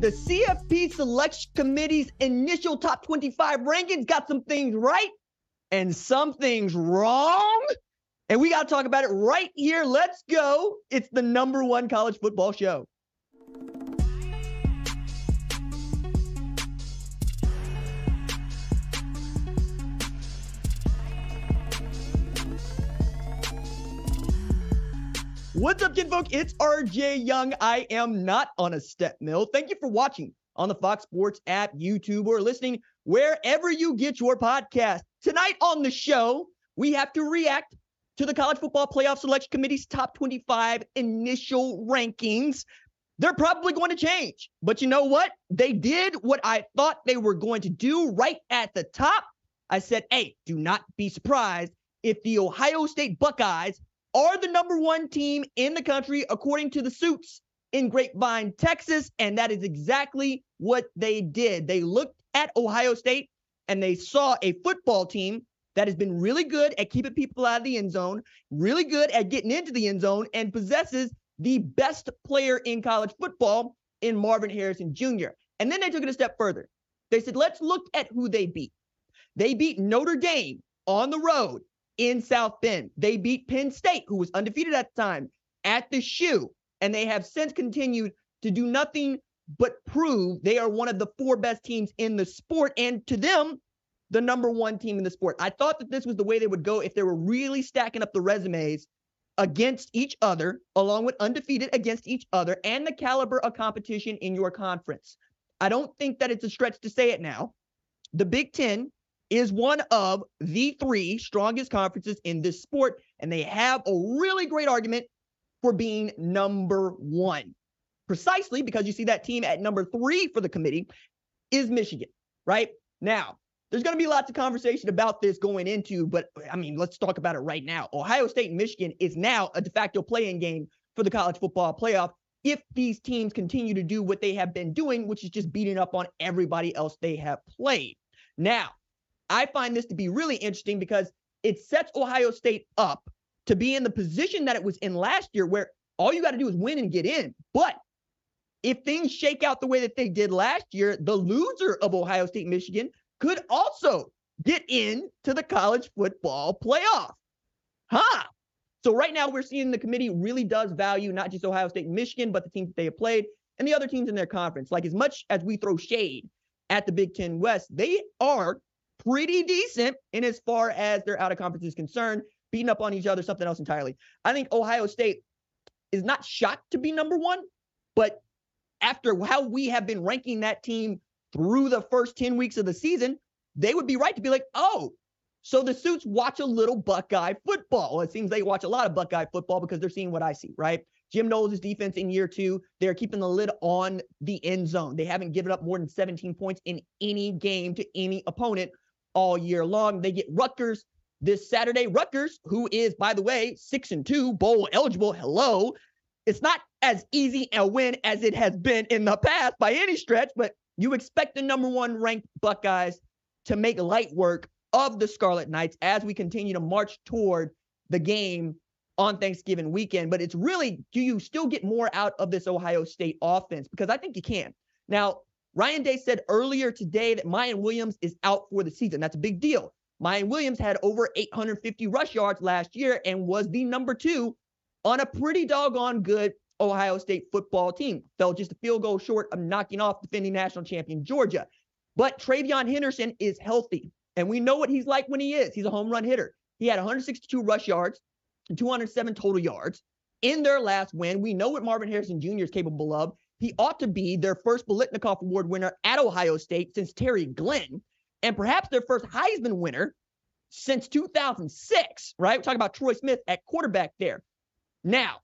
The CFP Selection Committee's initial top 25 rankings got some things right and some things wrong. And we got to talk about it right here. Let's go. It's the number one college football show. What's up, kinfolk? It's RJ Young. I am not on a step mill. Thank you for watching on the Fox Sports app, YouTube, or listening wherever you get your podcast. Tonight on the show, we have to react to the College Football Playoff Selection Committee's top 25 initial rankings. They're probably going to change, but you know what? They did what I thought they were going to do right at the top. I said, hey, do not be surprised if the Ohio State Buckeyes are the number one team in the country, according to the suits in Grapevine, Texas. And that is exactly what they did. They looked at Ohio State and they saw a football team that has been really good at keeping people out of the end zone, really good at getting into the end zone, and possesses the best player in college football in Marvin Harrison Jr. And then they took it a step further. They said, let's look at who they beat. They beat Notre Dame on the road in South Bend. They beat Penn State, who was undefeated at the time, at the shoe. And they have since continued to do nothing but prove they are one of the four best teams in the sport. And to them, the number one team in the sport. I thought that this was the way they would go if they were really stacking up the resumes against each other, along with undefeated against each other, and the caliber of competition in your conference. I don't think that it's a stretch to say it now. The Big Ten is one of the three strongest conferences in this sport, and they have a really great argument for being number one. Precisely because you see that team at number three for the committee is Michigan, right? Now, there's going to be lots of conversation about this going into, but I mean, let's talk about it right now. Ohio State and Michigan is now a de facto playing game for the college football playoff if these teams continue to do what they have been doing, which is just beating up on everybody else they have played. Now, I find this to be really interesting because it sets Ohio State up to be in the position that it was in last year, where all you got to do is win and get in. But if things shake out the way that they did last year, the loser of Ohio State Michigan could also get in to the college football playoff. Huh. So right now we're seeing the committee really does value not just Ohio State Michigan, but the teams that they have played and the other teams in their conference. Like as much as we throw shade at the Big Ten West, they are pretty decent in as far as their out of conference is concerned, beating up on each other, something else entirely. I think Ohio State is not shocked to be number one, but after how we have been ranking that team through the first 10 weeks of the season, they would be right to be like, oh, so the suits watch a little Buckeye football. It seems they watch a lot of Buckeye football because they're seeing what I see, right? Jim Knowles' defense in year two, they're keeping the lid on the end zone. They haven't given up more than 17 points in any game to any opponent all year long. They get Rutgers this Saturday. Rutgers, who is, by the way, six and two, bowl eligible. Hello. It's not as easy a win as it has been in the past by any stretch, but you expect the number one ranked Buckeyes to make light work of the Scarlet Knights as we continue to march toward the game on Thanksgiving weekend. But it's really, do you still get more out of this Ohio State offense? Because I think you can. Now, Ryan Day said earlier today that Miyan Williams is out for the season. That's a big deal. Miyan Williams had over 850 rush yards last year and was the number two on a pretty doggone good Ohio State football team. Fell just a field goal short of knocking off defending national champion Georgia. But TreVeyon Henderson is healthy, and we know what he's like when he is. He's a home run hitter. He had 162 rush yards and 207 total yards in their last win. We know what Marvin Harrison Jr. is capable of. He ought to be their first Biletnikoff Award winner at Ohio State since Terry Glenn, and perhaps their first Heisman winner since 2006, right? We're talking about Troy Smith at quarterback there. Now,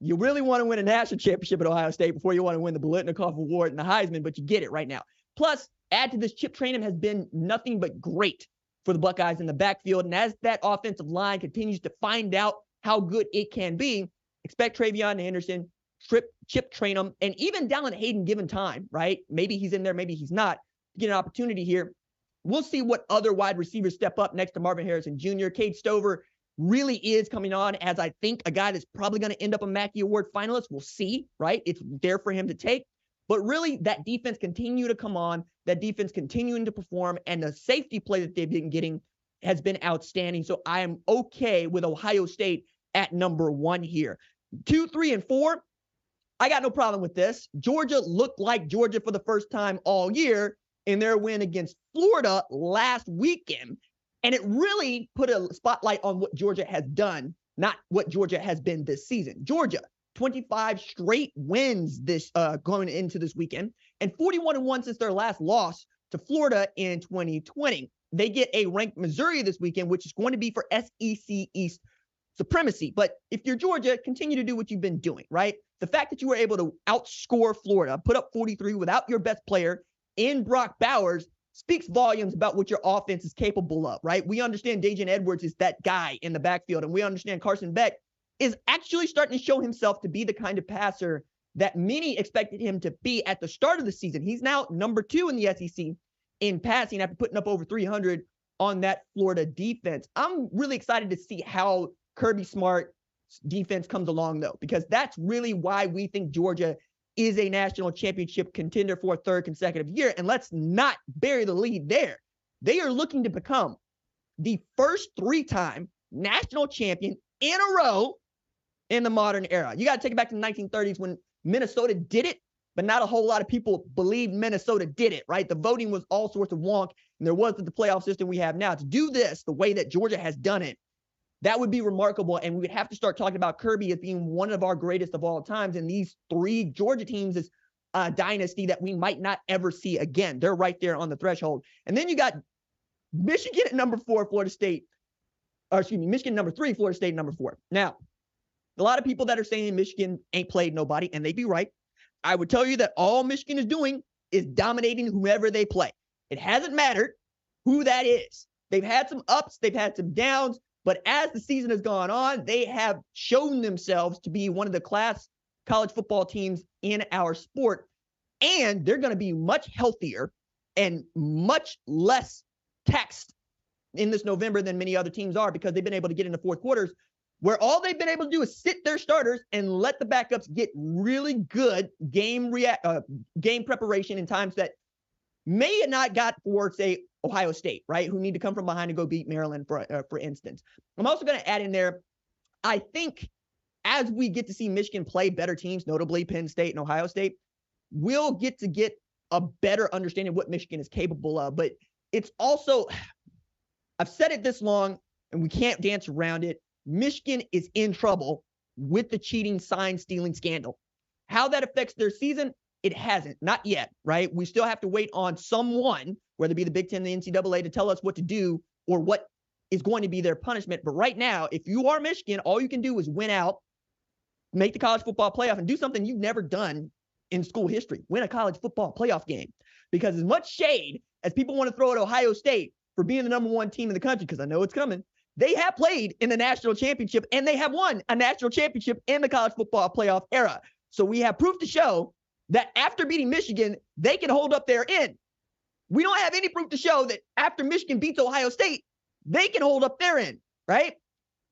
you really want to win a national championship at Ohio State before you want to win the Biletnikoff Award and the Heisman, but you get it right now. Plus, add to this, Chip Trayanum has been nothing but great for the Buckeyes in the backfield. And as that offensive line continues to find out how good it can be, expect TreVeyon Henderson, Trip, Chip Trayanum, and even Dallan Hayden given time, right? Maybe he's in there, maybe he's not. Get an opportunity here. We'll see what other wide receivers step up next to Marvin Harrison Jr. Cade Stover really is coming on as I think a guy that's probably going to end up a Mackey Award finalist. We'll see, right? It's there for him to take. But really, that defense continue to come on, that defense continuing to perform, and the safety play that they've been getting has been outstanding. So I am okay with Ohio State at number one here. Two, three, and four. I got no problem with this. Georgia looked like Georgia for the first time all year in their win against Florida last weekend. And it really put a spotlight on what Georgia has done, not what Georgia has been this season. Georgia, 25 straight wins this uh, going into this weekend, and 41 and 1 since their last loss to Florida in 2020. They get a ranked Missouri this weekend, which is going to be for SEC East supremacy. But if you're Georgia, continue to do what you've been doing, right? The fact that you were able to outscore Florida, put up 43 without your best player in Brock Bowers speaks volumes about what your offense is capable of, right? We understand Daijun Edwards is that guy in the backfield, and we understand Carson Beck is actually starting to show himself to be the kind of passer that many expected him to be at the start of the season. He's now number two in the SEC in passing after putting up over 300 on that Florida defense. I'm really excited to see how Kirby Smart defense comes along, though, because that's really why we think Georgia is a national championship contender for a third consecutive year. And let's not bury the lead there. They are looking to become the first three time national champion in a row in the modern era. You got to take it back to the 1930s when Minnesota did it, but not a whole lot of people believed Minnesota did it, right? The voting was all sorts of wonk, and there wasn't the playoff system we have now. To do this the way that Georgia has done it that would be remarkable. And we would have to start talking about Kirby as being one of our greatest of all times. And these three Georgia teams is a dynasty that we might not ever see again. They're right there on the threshold. And then you got Michigan at number four, Florida State. Or excuse me, Michigan number three, Florida State number four. Now, a lot of people that are saying Michigan ain't played nobody, and they'd be right. I would tell you that all Michigan is doing is dominating whoever they play. It hasn't mattered who that is. They've had some ups, they've had some downs, but as the season has gone on, they have shown themselves to be one of the class college football teams in our sport. And they're going to be much healthier and much less taxed in this November than many other teams are because they've been able to get into fourth quarters where all they've been able to do is sit their starters and let the backups get really good game react uh, game preparation in times that may not got for say Ohio State, right? Who need to come from behind and go beat Maryland, for uh, for instance. I'm also going to add in there. I think as we get to see Michigan play better teams, notably Penn State and Ohio State, we'll get to get a better understanding of what Michigan is capable of. But it's also, I've said it this long, and we can't dance around it. Michigan is in trouble with the cheating sign stealing scandal. How that affects their season, it hasn't, not yet, right? We still have to wait on someone, whether it be the Big Ten, the NCAA, to tell us what to do or what is going to be their punishment. But right now, if you are Michigan, all you can do is win out, make the college football playoff, and do something you've never done in school history win a college football playoff game. Because as much shade as people want to throw at Ohio State for being the number one team in the country, because I know it's coming, they have played in the national championship and they have won a national championship in the college football playoff era. So we have proof to show that after beating Michigan, they can hold up their end. We don't have any proof to show that after Michigan beats Ohio State, they can hold up their end, right?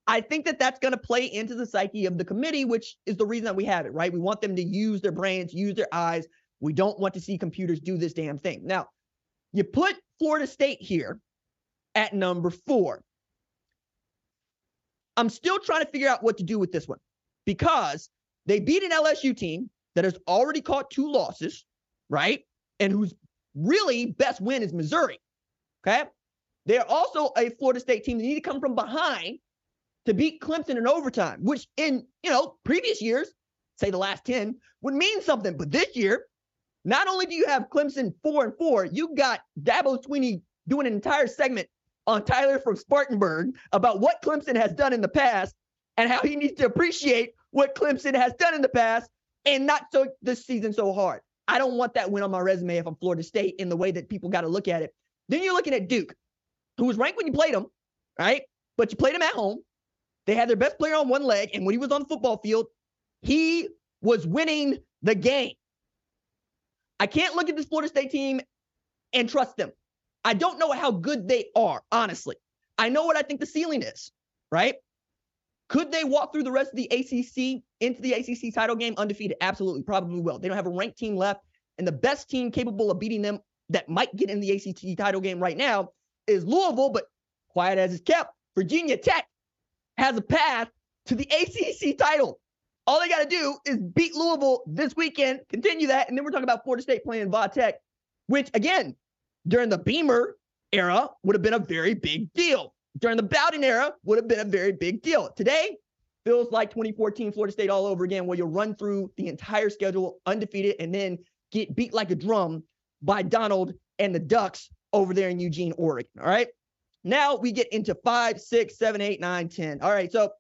I think that that's going to play into the psyche of the committee, which is the reason that we have it, right? We want them to use their brains, use their eyes. We don't want to see computers do this damn thing. Now, you put Florida State here at number four. I'm still trying to figure out what to do with this one because they beat an LSU team that has already caught two losses, right? And who's really best win is Missouri. Okay. They're also a Florida State team that need to come from behind to beat Clemson in overtime, which in, you know, previous years, say the last 10, would mean something. But this year, not only do you have Clemson four and four, you got Dabo Swinney doing an entire segment on Tyler from Spartanburg about what Clemson has done in the past and how he needs to appreciate what Clemson has done in the past and not so this season so hard. I don't want that win on my resume if I'm Florida State in the way that people got to look at it. Then you're looking at Duke, who was ranked when you played them, right? But you played them at home. They had their best player on one leg, and when he was on the football field, he was winning the game. I can't look at this Florida State team and trust them. I don't know how good they are, honestly. I know what I think the ceiling is, right? Could they walk through the rest of the ACC into the ACC title game undefeated? Absolutely, probably will. They don't have a ranked team left, and the best team capable of beating them that might get in the ACC title game right now is Louisville, but quiet as it's kept, Virginia Tech has a path to the ACC title. All they got to do is beat Louisville this weekend, continue that, and then we're talking about Florida State playing Va Tech, which again, during the Beamer era, would have been a very big deal. During the Bowden era, would have been a very big deal. Today, feels like 2014 Florida State all over again, where you'll run through the entire schedule undefeated and then get beat like a drum by Donald and the Ducks over there in Eugene, Oregon. All right. Now we get into five, six, seven, eight, nine, ten. All right. So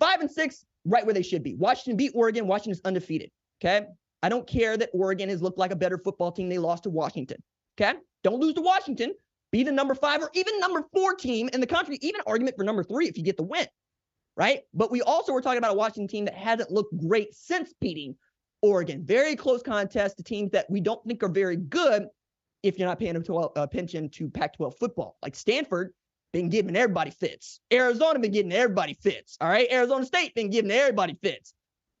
five and six right where they should be. Washington beat Oregon. Washington is undefeated. Okay. I don't care that Oregon has looked like a better football team. They lost to Washington. Okay. Don't lose to Washington. Be the number five or even number four team in the country. Even argument for number three if you get the win. Right. But we also were talking about a Washington team that hasn't looked great since beating Oregon. Very close contest to teams that we don't think are very good if you're not paying uh, attention to Pac 12 football. Like Stanford been giving everybody fits. Arizona been giving everybody fits. All right. Arizona State been giving everybody fits.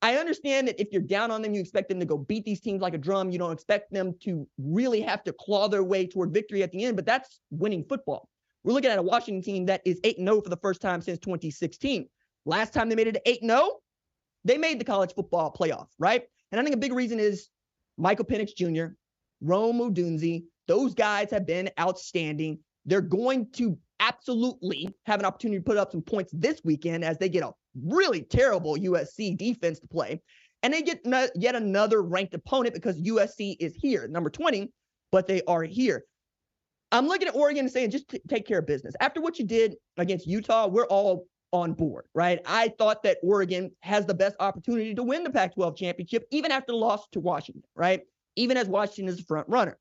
I understand that if you're down on them, you expect them to go beat these teams like a drum. You don't expect them to really have to claw their way toward victory at the end, but that's winning football. We're looking at a Washington team that is 8 0 for the first time since 2016. Last time they made it to 8 0, they made the college football playoff, right? And I think a big reason is Michael Penix Jr., Rome Odunze. Those guys have been outstanding. They're going to absolutely have an opportunity to put up some points this weekend as they get a really terrible USC defense to play. And they get no, yet another ranked opponent because USC is here, number 20, but they are here. I'm looking at Oregon and saying, just t- take care of business. After what you did against Utah, we're all on board, right? I thought that Oregon has the best opportunity to win the Pac 12 championship, even after the loss to Washington, right? Even as Washington is the front runner.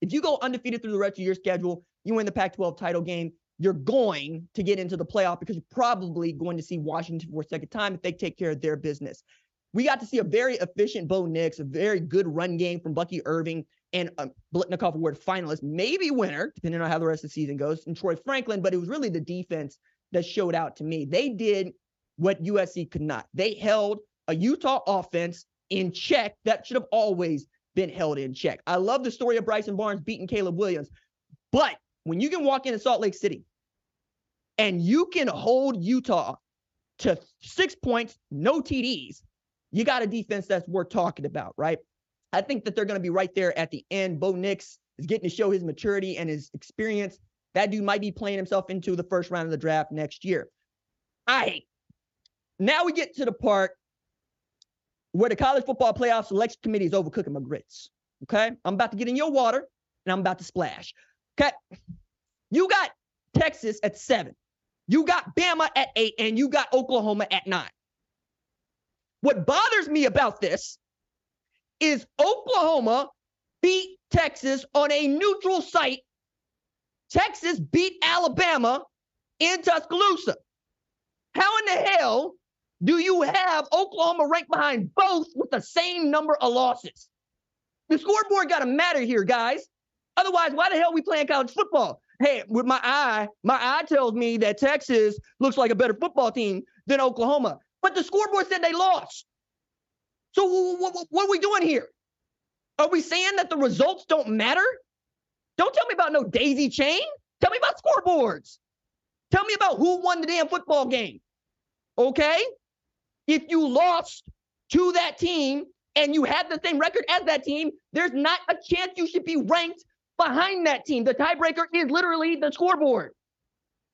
If you go undefeated through the rest of your schedule, you win the Pac 12 title game, you're going to get into the playoff because you're probably going to see Washington for a second time if they take care of their business. We got to see a very efficient Bo Nix, a very good run game from Bucky Irving and a Biletnikoff Award finalist, maybe winner, depending on how the rest of the season goes, and Troy Franklin. But it was really the defense that showed out to me. They did what USC could not. They held a Utah offense in check that should have always been held in check. I love the story of Bryson Barnes beating Caleb Williams, but when you can walk into Salt Lake City and you can hold Utah to six points, no TDs, you got a defense that's worth talking about, right? I think that they're going to be right there at the end. Bo Nix is getting to show his maturity and his experience. That dude might be playing himself into the first round of the draft next year. Right. Now we get to the part where the college football playoff selection committee is overcooking my grits. Okay. I'm about to get in your water and I'm about to splash. Okay. You got Texas at seven. You got Bama at eight and you got Oklahoma at nine. What bothers me about this is Oklahoma beat Texas on a neutral site. Texas beat Alabama in Tuscaloosa. How in the hell do you have Oklahoma ranked behind both with the same number of losses? The scoreboard got to matter here, guys. Otherwise, why the hell are we playing college football? Hey, with my eye, my eye tells me that Texas looks like a better football team than Oklahoma. But the scoreboard said they lost. So what, what, are we doing here? Are we saying that the results don't matter? Don't tell me about no daisy chain. Tell me about scoreboards. Tell me about who won the damn football game. Okay? If you lost to that team and you had the same record as that team, there's not a chance you should be ranked behind that team. The tiebreaker is literally the scoreboard.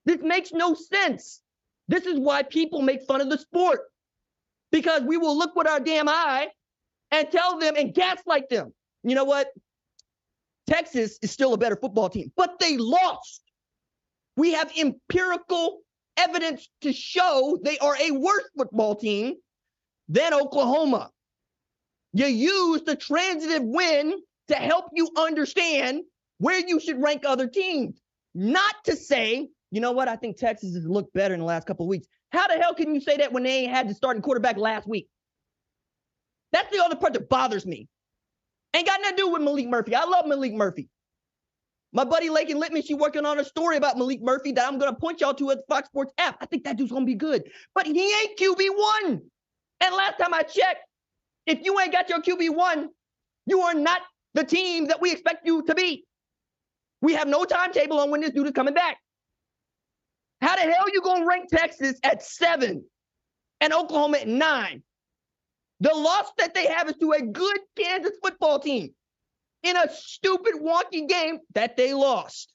This makes no sense. This is why people make fun of the sport because we will look with our damn eye and tell them and gaslight them. You know what? Texas is still a better football team, but they lost. We have empirical evidence to show they are a worse football team than Oklahoma. You use the transitive win to help you understand where you should rank other teams, not to say, you know what, I think Texas has looked better in the last couple of weeks. How the hell can you say that when they had the starting quarterback last week? That's the other part that bothers me. Ain't got nothing to do with Maalik Murphy. I love Maalik Murphy. My buddy Laken Litman, she working on a story about Maalik Murphy that I'm to point y'all to at Fox Sports app. I think that dude's to be good. But he ain't QB1. And last time I checked, if you ain't got your QB1, you are not the team that we expect you to be. We have no timetable on when this dude is coming back. How the hell you going to rank Texas at seven and Oklahoma at nine? The loss that they have is to a good Kansas football team in a stupid, wonky game that they lost.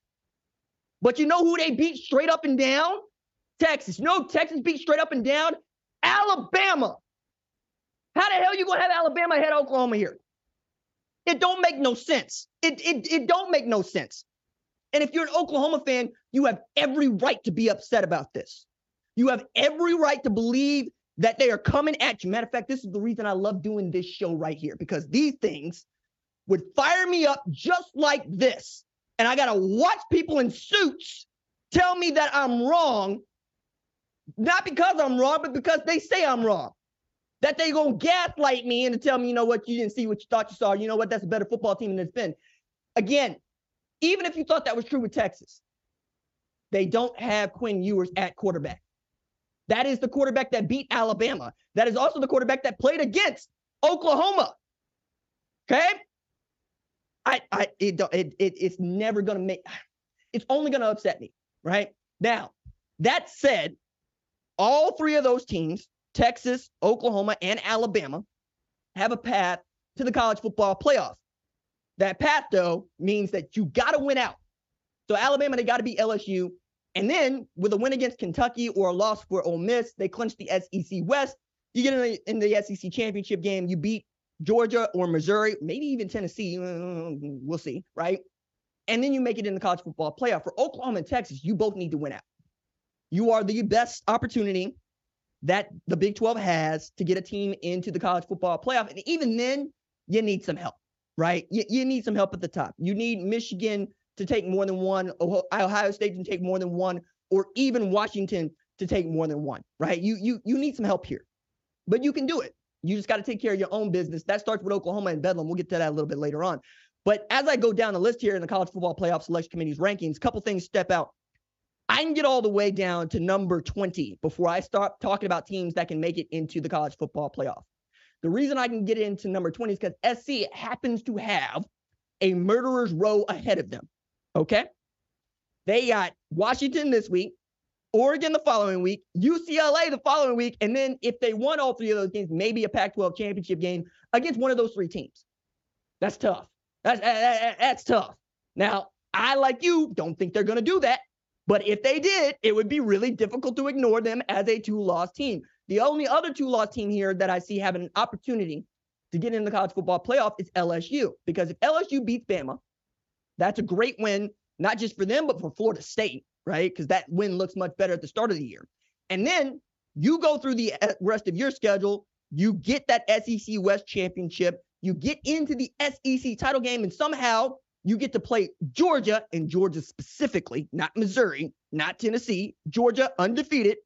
But you know who they beat straight up and down? Texas. No, Texas beat straight up and down Alabama. How the hell you gonna have Alabama ahead of Oklahoma here? It don't make no sense. It, it, it don't make no sense. And if you're an Oklahoma fan, you have every right to be upset about this. You have every right to believe that they are coming at you. Matter of fact, this is the reason I love doing this show right here because these things would fire me up just like this. And I got to watch people in suits tell me that I'm wrong, not because I'm wrong, but because they say I'm wrong. That they gonna gaslight me and tell me, you know what, you didn't see what you thought you saw. You know what, that's a better football team than it's been. Again, even if you thought that was true with Texas, they don't have Quinn Ewers at quarterback. That is the quarterback that beat Alabama. That is also the quarterback that played against Oklahoma. Okay? I, I, it, it, it it's never gonna make. It's only gonna upset me, right? Now, that said, all three of those teams, Texas, Oklahoma, and Alabama, have a path to the college football playoff. That path, though, means that you got to win out. So Alabama, they got to beat LSU. And then with a win against Kentucky or a loss for Ole Miss, they clinch the SEC West. You get in the, in the SEC championship game, you beat Georgia or Missouri, maybe even Tennessee. Uh, we'll see, right? And then you make it in the college football playoff. For Oklahoma and Texas, you both need to win out. You are the best opportunity that the Big 12 has to get a team into the college football playoff. And even then, you need some help, right? You, you need some help at the top. You need Michigan to take more than one, Ohio State to take more than one, or even Washington to take more than one, right? You you you need some help here. But you can do it. You just got to take care of your own business. That starts with Oklahoma and Bedlam. We'll get to that a little bit later on. But as I go down the list here in the college football playoff selection committee's rankings, a couple things step out. I can get all the way down to number 20 before I start talking about teams that can make it into the college football playoff. The reason I can get into number 20 is because SC happens to have a murderer's row ahead of them. Okay. They got Washington this week, Oregon the following week, UCLA the following week, and then if they won all three of those games, maybe a Pac 12 championship game against one of those three teams. That's tough. That's, that's tough. Now, I, like you, don't think they're going to do that. But if they did, it would be really difficult to ignore them as a two loss team. The only other two loss team here that I see having an opportunity to get in the college football playoff is LSU. Because if LSU beats Bama, that's a great win, not just for them, but for Florida State, right? Because that win looks much better at the start of the year. And then you go through the uh, rest of your schedule, you get that SEC West championship, you get into the SEC title game, and somehow you get to play Georgia and Georgia specifically, not Missouri, not Tennessee, Georgia undefeated.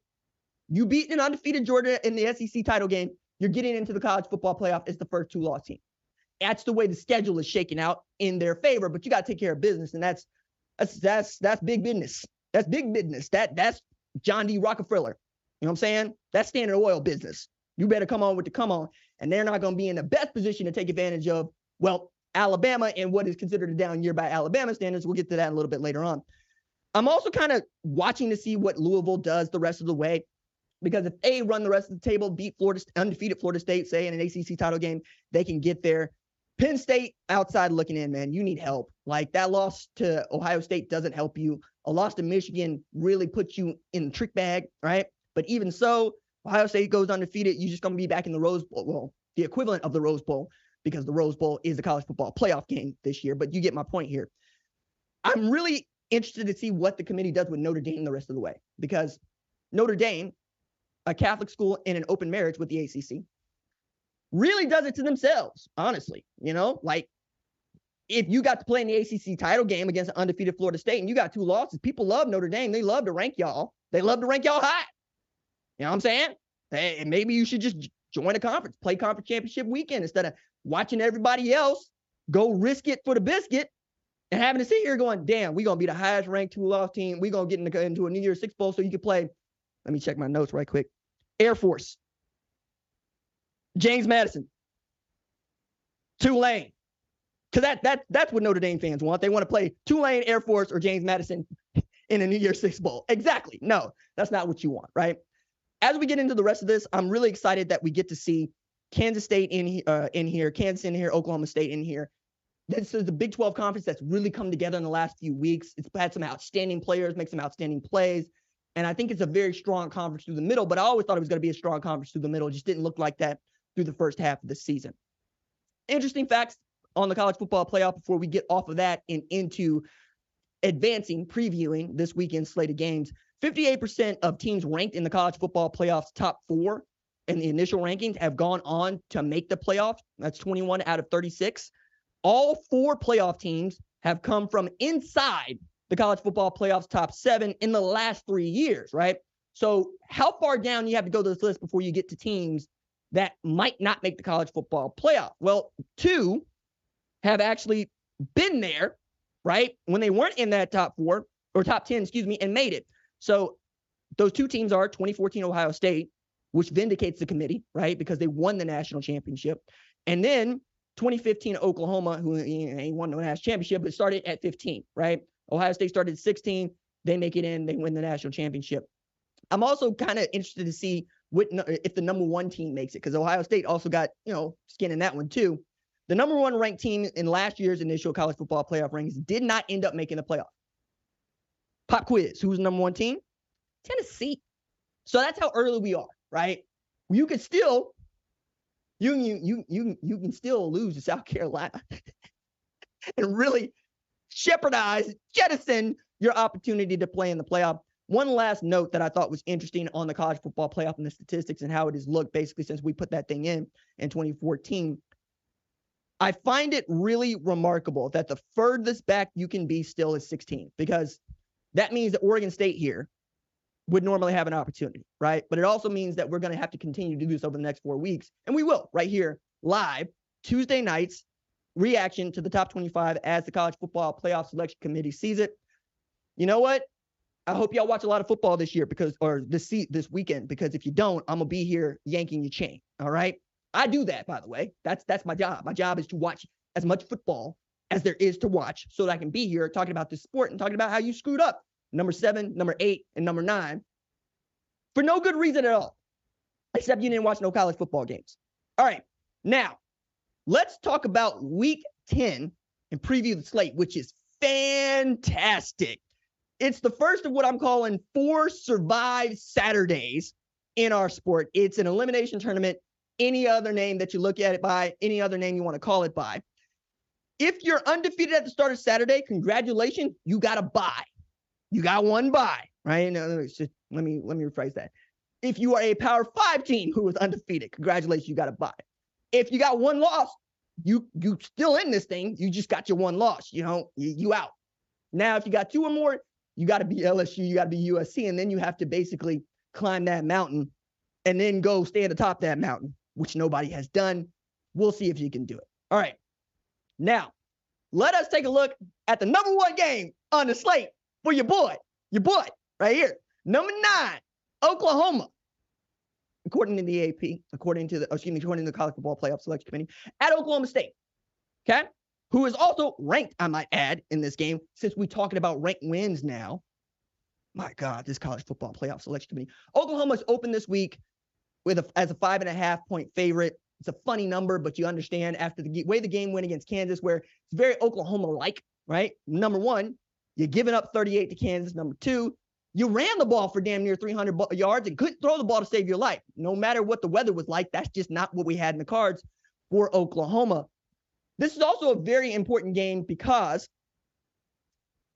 You beat an undefeated Georgia in the SEC title game. You're getting into the college football playoff as the first two loss team. That's the way the schedule is shaking out in their favor, but you got to take care of business, and that's that's that's that's big business. That's big business. That that's John D. Rockefeller. You know what I'm saying? That's Standard Oil business. You better come on with the come on, and they're not going to be in the best position to take advantage of. Well, Alabama and what is considered a down year by Alabama standards. We'll get to that a little bit later on. I'm also kind of watching to see what Louisville does the rest of the way. Because if they run the rest of the table, beat Florida, undefeated Florida State, say in an ACC title game, they can get there. Penn State outside looking in, man, you need help. Like that loss to Ohio State doesn't help you. A loss to Michigan really puts you in the trick bag, right? But even so, Ohio State goes undefeated. You're just going to be back in the Rose Bowl. Well, the equivalent of the Rose Bowl because the Rose Bowl is a college football playoff game this year. But you get my point here. I'm really interested to see what the committee does with Notre Dame the rest of the way because Notre Dame, a Catholic school in an open marriage with the ACC, really does it to themselves, honestly. You know, like if you got to play in the ACC title game against an undefeated Florida State and you got two losses, people love Notre Dame. They love to rank y'all. They love to rank y'all high. You know what I'm saying? Hey, maybe you should just join a conference, play conference championship weekend instead of watching everybody else go risk it for the biscuit and having to sit here going, damn, we're going to be the highest ranked two loss team. We're going to get into a New Year's Six Bowl so you can play. Let me check my notes right quick. Air Force, James Madison, Tulane. Because that, that, that's what Notre Dame fans want. They want to play Tulane, Air Force, or James Madison in a New Year's Six Bowl. Exactly. No, that's not what you want, right? As we get into the rest of this, I'm really excited that we get to see Kansas State in, uh, in here, Kansas in here, Oklahoma State in here. This is the Big 12 conference that's really come together in the last few weeks. It's had some outstanding players, make some outstanding plays. And I think it's a very strong conference through the middle, but I always thought it was going to be a strong conference through the middle. It just didn't look like that through the first half of the season. Interesting facts on the college football playoff before we get off of that and into advancing, previewing this weekend's slate of games. 58% of teams ranked in the college football playoffs top four in the initial rankings have gone on to make the playoffs. That's 21 out of 36. All four playoff teams have come from inside the college football playoffs top seven in the last three years, right? So, how far down you have to go to this list before you get to teams that might not make the college football playoff? Well, two have actually been there, right? When they weren't in that top four or top 10, excuse me, and made it. So, those two teams are 2014 Ohio State, which vindicates the committee, right? Because they won the national championship. And then 2015 Oklahoma, who ain't won no national championship, but started at 15, right? Ohio State started at 16. They make it in, they win the national championship. I'm also kind of interested to see what if the number one team makes it, because Ohio State also got, you know, skin in that one too. The number one ranked team in last year's initial college football playoff rankings did not end up making the playoff. Pop quiz. Who's the number one team? Tennessee. So that's how early we are, right? You can still you you you you you can still lose to South Carolina and really jeopardize, jettison your opportunity to play in the playoff. One last note that I thought was interesting on the college football playoff and the statistics and how it has looked basically since we put that thing in in 2014. I find it really remarkable that the furthest back you can be still is 16 because that means that Oregon State here would normally have an opportunity, right? But it also means that we're going to have to continue to do this over the next four weeks. And we will right here live Tuesday nights, reaction to the top 25 as the college football playoff selection committee sees it. You know what? I hope y'all watch a lot of football this year because, or this this weekend, because if you don't, I'm gonna be here yanking your chain. All right. I do that, by the way. That's that's my job. My job is to watch as much football as there is to watch so that I can be here talking about this sport and talking about how you screwed up number seven, number eight, and number nine for no good reason at all, except you didn't watch no college football games. All right. Now, let's talk about week 10 and preview the slate, which is fantastic. It's the first of what I'm calling four survive Saturdays in our sport. It's an elimination tournament, any other name that you look at it by, any other name you want to call it by. If you're undefeated at the start of Saturday, congratulations, you got a bye. You got one bye, right? Now, just, let me let me rephrase that. If you are a Power Five team who is undefeated, congratulations, you got a bye. If you got one loss, you you still in this thing. You just got your one loss. You know, you, you out. Now, if you got two or more, you got to be LSU, you got to be USC, and then you have to basically climb that mountain and then go stand atop that mountain, which nobody has done. We'll see if you can do it. All right. Now, let us take a look at the number one game on the slate for your boy, your boy, right here. Number nine, Oklahoma. According to the AP, according to the, excuse me, according to the College Football Playoff Selection Committee, at Oklahoma State. Okay. Who is also ranked, I might add, in this game, since we're talking about ranked wins now. My God, this college football playoff selection committee. Oklahoma's open this week with a, as a five and a half point favorite. It's a funny number, but you understand after the way the game went against Kansas, where it's very Oklahoma like right? Number one, you're giving up 38 to Kansas. Number two, you ran the ball for damn near 300 yards and couldn't throw the ball to save your life. No matter what the weather was like, that's just not what we had in the cards for Oklahoma. This is also a very important game because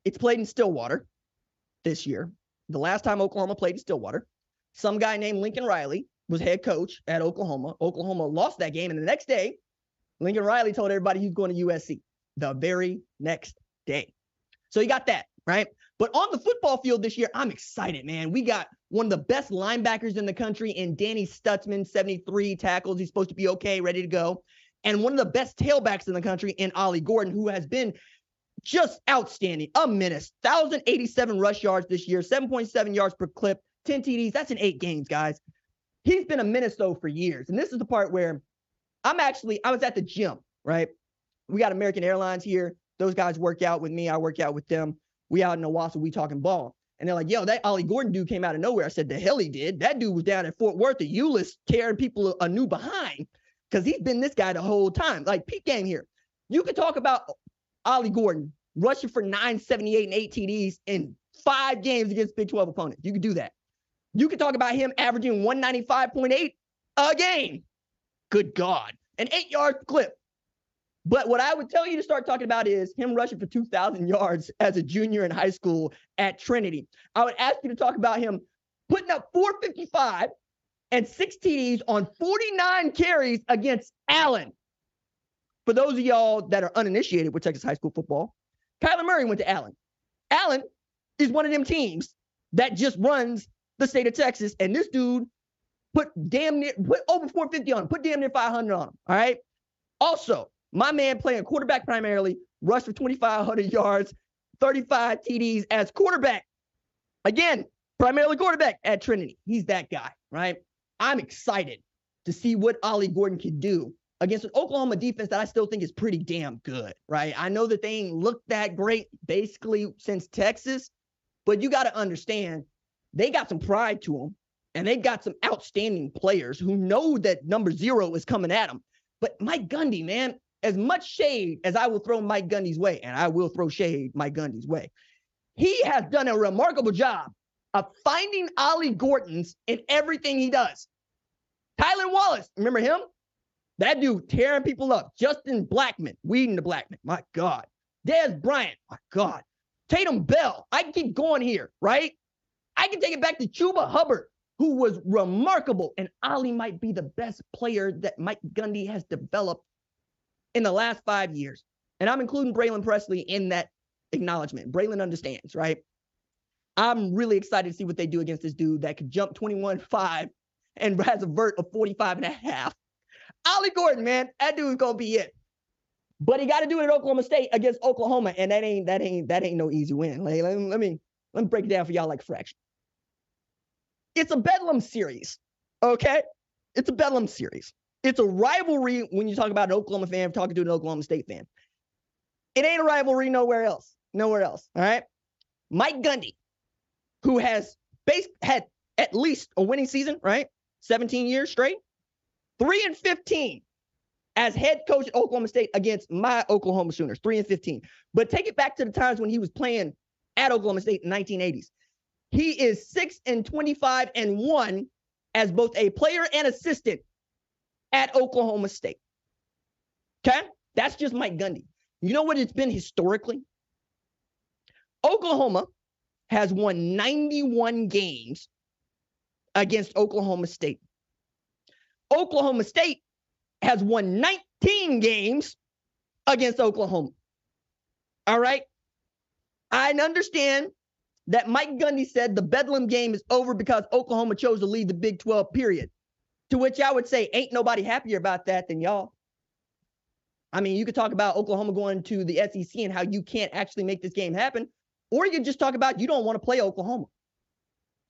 it's played in Stillwater this year. The last time Oklahoma played in Stillwater, some guy named Lincoln Riley was head coach at Oklahoma. Oklahoma lost that game. And the next day, Lincoln Riley told everybody he's going to USC the very next day. So you got that, right? But on the football field this year, I'm excited, man. We got one of the best linebackers in the country in Danny Stutsman, 73 tackles. He's supposed to be okay, ready to go. And one of the best tailbacks in the country in Ollie Gordon, who has been just outstanding. A menace. 1,087 rush yards this year, 7.7 yards per clip, 10 TDs. That's in eight games, guys. He's been a menace, though, for years. And this is the part where I'm actually, I was at the gym, right? We got American Airlines here. Those guys work out with me. I work out with them. We out in Owasso, we talking ball. And they're like, yo, that Ollie Gordon dude came out of nowhere. I said, the hell he did. That dude was down at Fort Worth the Euless tearing people a new behind because he's been this guy the whole time. Like, peak game here. You could talk about Ollie Gordon rushing for 978 and eight TDs in five games against Big 12 opponents. You could do that. You could talk about him averaging 195.8 a game. Good God. An eight yard clip. But what I would tell you to start talking about is him rushing for 2,000 yards as a junior in high school at Trinity. I would ask you to talk about him putting up 455 and six TDs on 49 carries against Allen. For those of y'all that are uninitiated with Texas high school football, Kyler Murray went to Allen. Allen is one of them teams that just runs the state of Texas, and this dude put damn near put over 450 on him, put damn near 500 on him. All right. Also, my man playing quarterback primarily, rushed for 2,500 yards, 35 TDs as quarterback. Again, primarily quarterback at Trinity. He's that guy, right? I'm excited to see what Ollie Gordon can do against an Oklahoma defense that I still think is pretty damn good, right? I know that they ain't looked that great basically since Texas, but you got to understand they got some pride to them and they got some outstanding players who know that number zero is coming at them. But Mike Gundy, man, as much shade as I will throw Mike Gundy's way, and I will throw shade Mike Gundy's way, he has done a remarkable job of finding Ollie Gordons in everything he does. Tylan Wallace, remember him? That dude tearing people up. Justin Blackmon, weeding the Blackmon. My God. Dez Bryant, my God. Tatum Bell. I can keep going here, right? I can take it back to Chuba Hubbard, who was remarkable. And Ollie might be the best player that Mike Gundy has developed in the last five years. And I'm including Braylon Presley in that acknowledgement. Braylon understands, right? I'm really excited to see what they do against this dude that could jump 21 5 and has a vert of 45 and a half. Ollie Gordon, man, that dude's gonna be it. But he got to do it at Oklahoma State against Oklahoma, and that ain't that ain't that ain't no easy win. Like, let, me, let me let me break it down for y'all like fraction. It's a Bedlam series, okay? It's a Bedlam series. It's a rivalry when you talk about an Oklahoma fan talking to an Oklahoma State fan. It ain't a rivalry nowhere else. Nowhere else. All right. Mike Gundy, who has base had at least a winning season, right? 17 years straight, three and 15 as head coach at Oklahoma State against my Oklahoma Sooners, three and 15. But take it back to the times when he was playing at Oklahoma State in the 1980s. He is six and 25 and one as both a player and assistant at Oklahoma State. Okay? That's just Mike Gundy. You know what it's been historically? Oklahoma has won 91 games against Oklahoma State. Oklahoma State has won 19 games against Oklahoma. All right? I understand that Mike Gundy said the Bedlam game is over because Oklahoma chose to leave the Big 12 period. To which I would say, ain't nobody happier about that than y'all. I mean, you could talk about Oklahoma going to the SEC and how you can't actually make this game happen, or you could just talk about you don't want to play Oklahoma.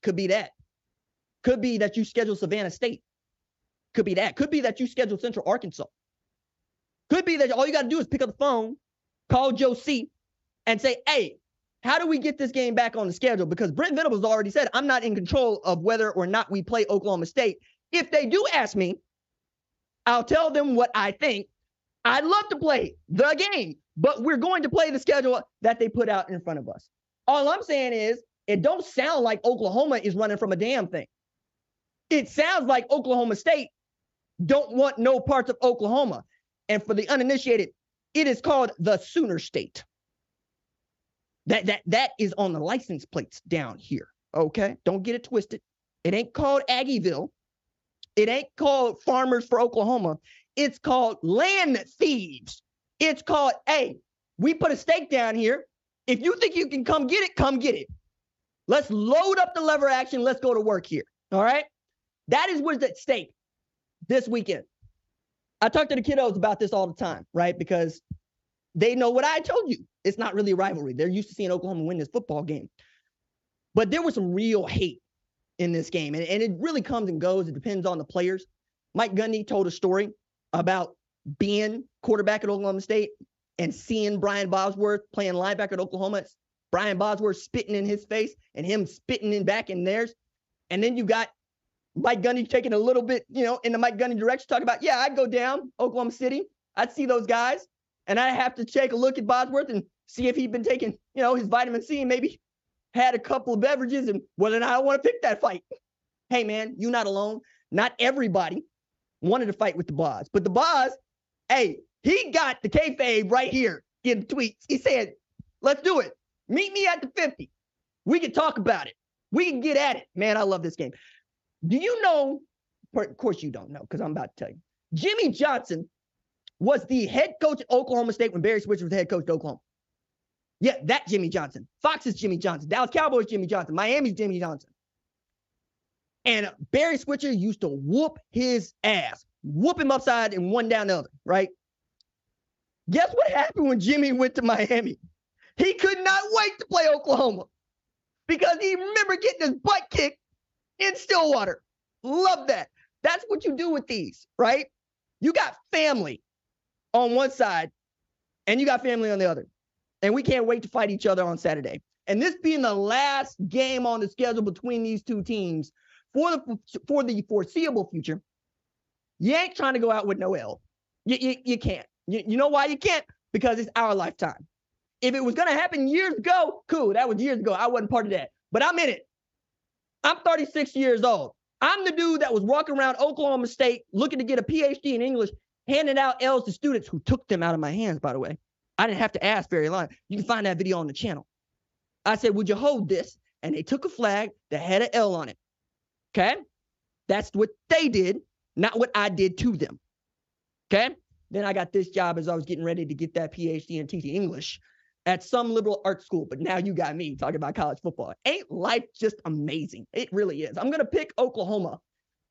Could be that. Could be that you schedule Savannah State. Could be that. Could be that you schedule Central Arkansas. Could be that all you got to do is pick up the phone, call Joe C, and say, hey, how do we get this game back on the schedule? Because Brent Venables already said, I'm not in control of whether or not we play Oklahoma State. If they do ask me, I'll tell them what I think. I'd love to play the game, but we're going to play the schedule that they put out in front of us. All I'm saying is, it don't sound like Oklahoma is running from a damn thing. It sounds like Oklahoma State don't want no parts of Oklahoma. And for the uninitiated, it is called the Sooner State. That that that is on the license plates down here. Okay, don't get it twisted. It ain't called Aggieville. It ain't called Farmers for Oklahoma. It's called land thieves. It's called, hey, we put a stake down here. If you think you can come get it, come get it. Let's load up the lever action. Let's go to work here. All right. That is what's at stake this weekend. I talk to the kiddos about this all the time, right? Because they know what I told you. It's not really a rivalry. They're used to seeing Oklahoma win this football game. But there was some real hate in this game. And, and it really comes and goes. It depends on the players. Mike Gundy told a story about being quarterback at Oklahoma State and seeing Brian Bosworth playing linebacker at Oklahoma. Brian Bosworth spitting in his face and him spitting in back in theirs. And then you got Mike Gundy taking a little bit, you know, in the Mike Gundy direction, talking about, yeah, I'd go down Oklahoma City. I'd see those guys. And I'd have to take a look at Bosworth and see if he'd been taking, you know, his vitamin C and maybe had a couple of beverages and whether or not I want to pick that fight. Hey, man, you're not alone. Not everybody wanted to fight with the boss, but the boss, hey, he got the kayfabe right here in tweets. He said, let's do it. Meet me at the 50. We can talk about it. We can get at it. Man, I love this game. Do you know? Of course, you don't know because I'm about to tell you. Jimmy Johnson was the head coach at Oklahoma State when Barry Switzer was the head coach at Oklahoma. Yeah, that Jimmy Johnson. Fox is Jimmy Johnson. Dallas Cowboys Jimmy Johnson. Miami's Jimmy Johnson. And Barry Switzer used to whoop his ass, whoop him upside and one down the other, right? Guess what happened when Jimmy went to Miami? He could not wait to play Oklahoma because he remember getting his butt kicked in Stillwater. Love that. That's what you do with these, right? You got family on one side and you got family on the other and we can't wait to fight each other on Saturday. And this being the last game on the schedule between these two teams for the for the foreseeable future, you ain't trying to go out with no L. You, you, you can't. You, you know why you can't? Because it's our lifetime. If it was going to happen years ago, cool. That was years ago. I wasn't part of that. But I'm in it. I'm 36 years old. I'm the dude that was walking around Oklahoma State looking to get a PhD in English, handing out L's to students who took them out of my hands, by the way. I didn't have to ask very long. You can find that video on the channel. I said, Would you hold this? And they took a flag that had an L on it. Okay. That's what they did, not what I did to them. Okay. Then I got this job as I was getting ready to get that PhD in teaching English at some liberal arts school. But now you got me talking about college football. Ain't life just amazing? It really is. I'm going to pick Oklahoma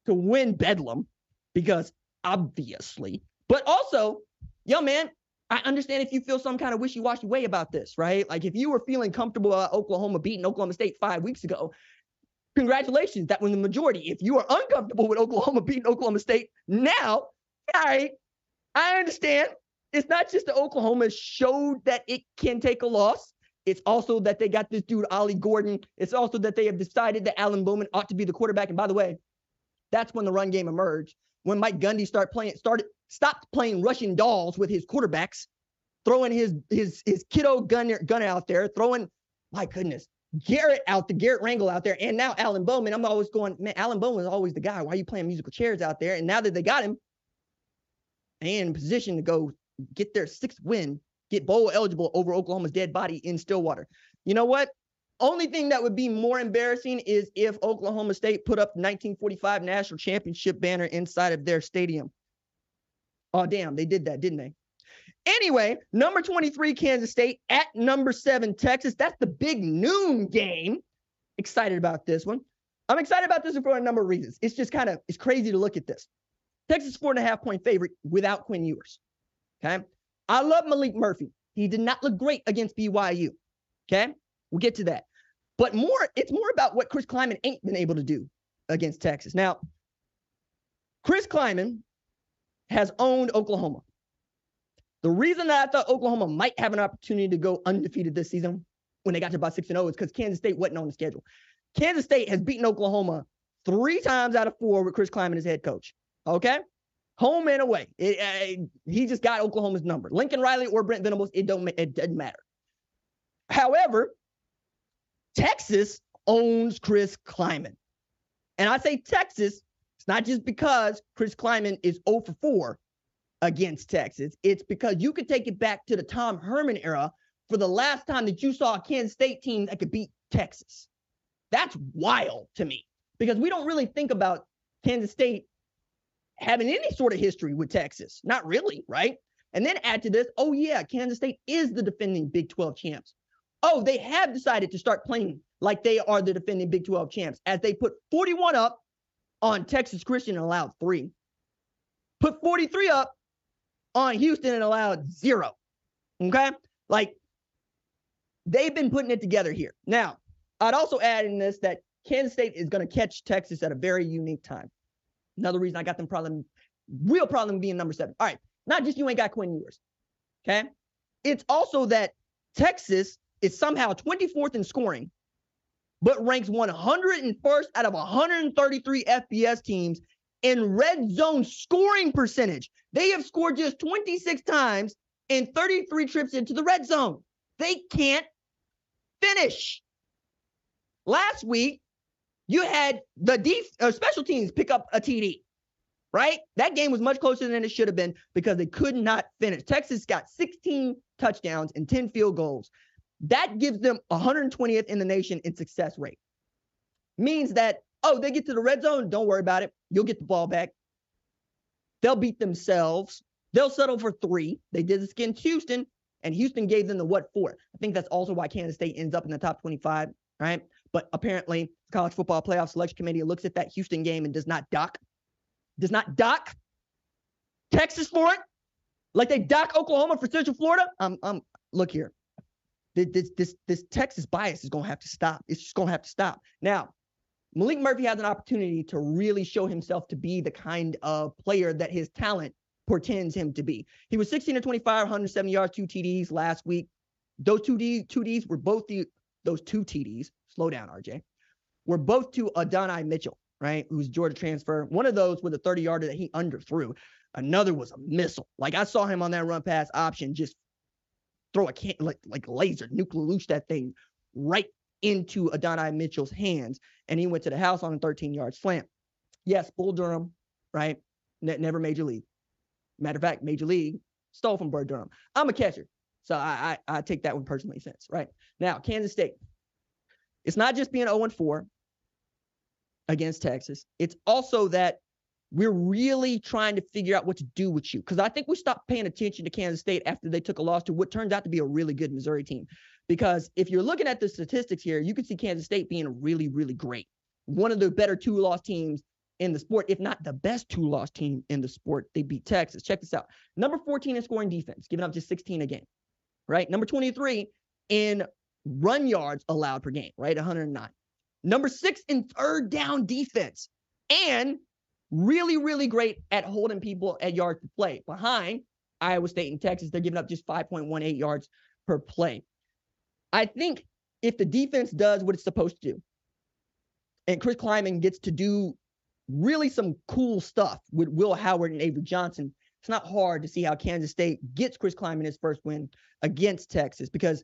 to win Bedlam because obviously, but also, yo, man, I understand if you feel some kind of wishy washy way about this, right? Like if you were feeling comfortable about Oklahoma beating Oklahoma State five weeks ago, congratulations, that was the majority. If you are uncomfortable with Oklahoma beating Oklahoma State now, all right, I understand. It's not just that Oklahoma showed that it can take a loss. It's also that they got this dude, Ollie Gordon. It's also that they have decided that Alan Bowman ought to be the quarterback. And by the way, that's when the run game emerged. When Mike Gundy started playing, started stopped playing Russian dolls with his quarterbacks, throwing his his his kiddo Gunnar gun out there, throwing my goodness Garrett out the Garrett Rangel out there, and now Alan Bowman. I'm always going, man. Alan Bowman is always the guy. Why are you playing musical chairs out there? And now that they got him, and position to go get their sixth win, get bowl eligible over Oklahoma's dead body in Stillwater. You know what? Only thing that would be more embarrassing is if Oklahoma State put up 1945 national championship banner inside of their stadium. Oh, damn, they did that, didn't they? Anyway, number 23, Kansas State at number seven, Texas. That's the big noon game. Excited about this one. I'm excited about this for a number of reasons. It's just kind of it's crazy to look at this. Texas four and a half point favorite without Quinn Ewers. Okay. I love Maalik Murphy. He did not look great against BYU. Okay. We'll get to that. But more, it's more about what Chris Klieman ain't been able to do against Texas. Now, Chris Klieman has owned Oklahoma. The reason that I thought Oklahoma might have an opportunity to go undefeated this season when they got to about 6 and 0 is because Kansas State wasn't on the schedule. Kansas State has beaten Oklahoma three times out of four with Chris Klieman as head coach. Okay. home and away. It, he just got Oklahoma's number. Lincoln Riley or Brent Venables, it don't it doesn't matter. However, Texas owns Chris Klieman. And I say Texas, it's not just because Chris Klieman is 0 for 4 against Texas. It's because you could take it back to the Tom Herman era for the last time that you saw a Kansas State team that could beat Texas. That's wild to me because we don't really think about Kansas State having any sort of history with Texas. Not really, right? And then add to this, oh, yeah, Kansas State is the defending Big 12 champs. Oh, they have decided to start playing like they are the defending Big 12 champs as they put 41 up on Texas Christian and allowed three, put 43 up on Houston and allowed zero. Okay. Like they've been putting it together here. Now, I'd also add in this that Kansas State is going to catch Texas at a very unique time. Another reason I got them problem, real problem being number seven. All right. Not just you ain't got Quinn Ewers. Okay. It's also that Texas is somehow 24th in scoring, but ranks 101st out of 133 FBS teams in red zone scoring percentage. They have scored just 26 times in 33 trips into the red zone. They can't finish. Last week, you had the def- uh, special teams pick up a TD, right? That game was much closer than it should have been because they could not finish. Texas got 16 touchdowns and 10 field goals. That gives them 120th in the nation in success rate. Means that, oh, they get to the red zone, don't worry about it. You'll get the ball back. They'll beat themselves. They'll settle for three. They did this against Houston, and Houston gave them the what for. I think that's also why Kansas State ends up in the top 25, right? But apparently, the College Football Playoff Selection Committee looks at that Houston game and does not dock, does not dock Texas for it, like they dock Oklahoma for Central Florida. Um, um, look here, this this this Texas bias is gonna have to stop. It's just gonna have to stop. Now, Maalik Murphy has an opportunity to really show himself to be the kind of player that his talent portends him to be. He was 16 to 25, 170 yards, two TDs last week. Those two D two Ds were both the those two TDs. Slow down, RJ. Were both to Adonai Mitchell, right? Who's Georgia transfer. One of those was a 30 yarder that he underthrew. Another was a missile. Like I saw him on that run pass option, just throw a can like like laser, nuclear loose that thing right into Adonai Mitchell's hands, and he went to the house on a 13 yard slant. Yes, Bull Durham, right? Ne- never major league. Matter of fact, major league stole from Bird Durham. I'm a catcher, so I, I I take that one personally sense. Right now, Kansas State. It's not just being 0 4 against Texas. It's also that we're really trying to figure out what to do with you. Because I think we stopped paying attention to Kansas State after they took a loss to what turns out to be a really good Missouri team. Because if you're looking at the statistics here, you can see Kansas State being really, really great. One of the better two loss teams in the sport, if not the best two loss team in the sport. They beat Texas. Check this out. Number 14 in scoring defense, giving up just 16 a game, right? Number 23 in run yards allowed per game, right? 109. Number six in third down defense. And really, really great at holding people at yards per play. Behind Iowa State and Texas, they're giving up just 5.18 yards per play. I think if the defense does what it's supposed to do, and Chris Klieman gets to do really some cool stuff with Will Howard and Avery Johnson, it's not hard to see how Kansas State gets Chris Klieman his first win against Texas because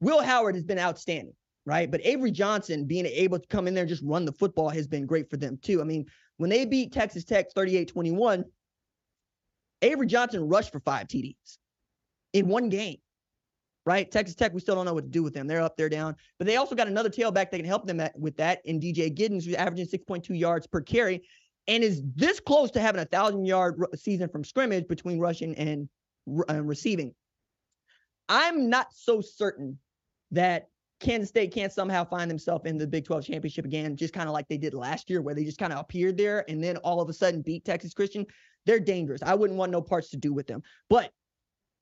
Will Howard has been outstanding, right? But Avery Johnson being able to come in there and just run the football has been great for them too. I mean, when they beat Texas Tech 38 21, Avery Johnson rushed for five TDs in one game, right? Texas Tech, we still don't know what to do with them. They're up, they're down. But they also got another tailback that can help them at, with that in DJ Giddens, who's averaging 6.2 yards per carry and is this close to having a thousand yard season from scrimmage between rushing and uh, receiving. I'm not so certain that Kansas State can't somehow find themselves in the Big 12 championship again, just kind of like they did last year, where they just kind of appeared there and then all of a sudden beat Texas Christian, they're dangerous. I wouldn't want no parts to do with them. But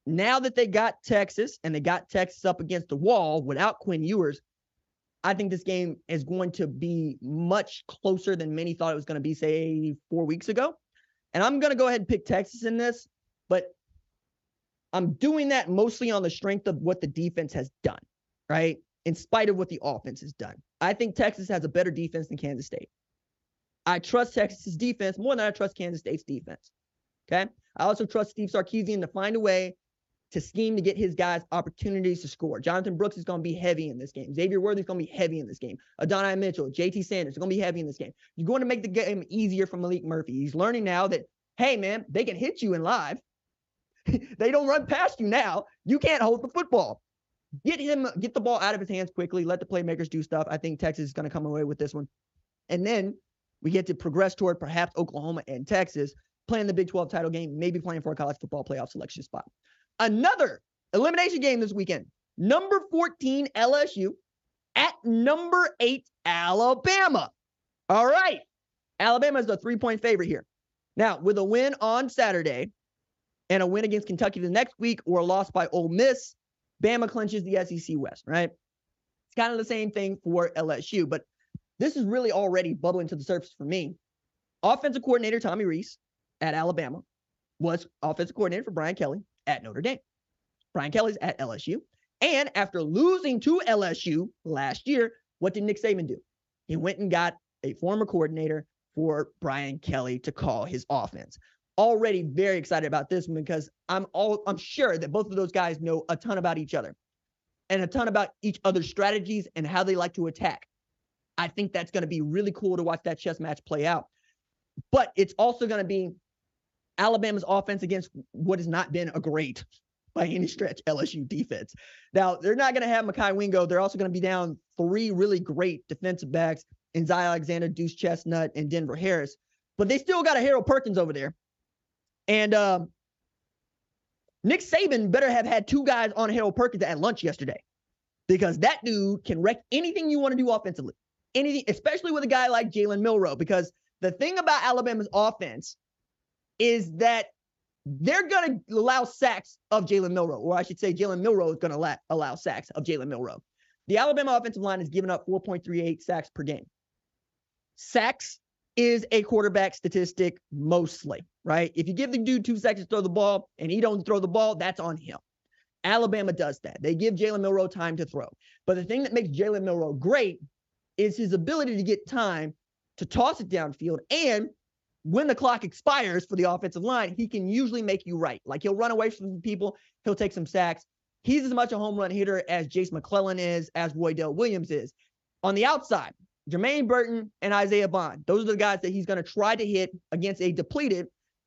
now that they got Texas and they got Texas up against the wall without Quinn Ewers, I think this game is going to be much closer than many thought it was going to be, say, four weeks ago. And I'm going to go ahead and pick Texas in this, but I'm doing that mostly on the strength of what the defense has done, right? In spite of what the offense has done. I think Texas has a better defense than Kansas State. I trust Texas's defense more than I trust Kansas State's defense. Okay. I also trust Steve Sarkisian to find a way to scheme to get his guys opportunities to score. Jonathan Brooks is going to be heavy in this game. Xavier Worthy is going to be heavy in this game. Adonai Mitchell, JT Sanders are going to be heavy in this game. You're going to make the game easier for Maalik Murphy. He's learning now that, hey, man, they can hit you in live. they don't run past you now. You can't hold the football. Get him, get the ball out of his hands quickly. Let the playmakers do stuff. I think Texas is going to come away with this one. And then we get to progress toward perhaps Oklahoma and Texas playing the Big 12 title game, maybe playing for a college football playoff selection spot. Another elimination game this weekend. Number 14 LSU at number 8 Alabama. All right. Alabama is the three point favorite here. Now, with a win on Saturday and a win against Kentucky the next week or a loss by Ole Miss, Bama clinches the SEC West, right? It's kind of the same thing for LSU, but this is really already bubbling to the surface for me. Offensive coordinator Tommy Rees at Alabama was offensive coordinator for Brian Kelly at Notre Dame. Brian Kelly's at LSU. And after losing to LSU last year, what did Nick Saban do? He went and got a former coordinator for Brian Kelly to call his offense. Already very excited about this one because I'm all I'm sure that both of those guys know a ton about each other and a ton about each other's strategies and how they like to attack. I think that's going to be really cool to watch that chess match play out. But it's also going to be Alabama's offense against what has not been a great by any stretch LSU defense. Now, they're not going to have Mekhi Wingo. They're also going to be down three really great defensive backs in Zy Alexander, Deuce Chestnut, and Denver Harris. But they still got a Harold Perkins over there. And um, Nick Saban better have had two guys on Harold Perkins at lunch yesterday because that dude can wreck anything you want to do offensively. Anything, especially with a guy like Jalen Milroe. Because the thing about Alabama's offense is that they're going to allow sacks of Jalen Milroe, or I should say, Jalen Milroe is going to allow, allow sacks of Jalen Milroe. The Alabama offensive line has given up 4.38 sacks per game. Sacks is a quarterback statistic mostly, right? If you give the dude two seconds to throw the ball and he don't throw the ball, that's on him. Alabama does that. They give Jalen Milroe time to throw. But the thing that makes Jalen Milroe great is his ability to get time to toss it downfield and when the clock expires for the offensive line, he can usually make you right. Like he'll run away from people, he'll take some sacks. He's as much a home run hitter as Jase McClellan is, as Roydell Williams is. On the outside, Jermaine Burton and Isaiah Bond. Those are the guys that he's going to try to hit against a depleted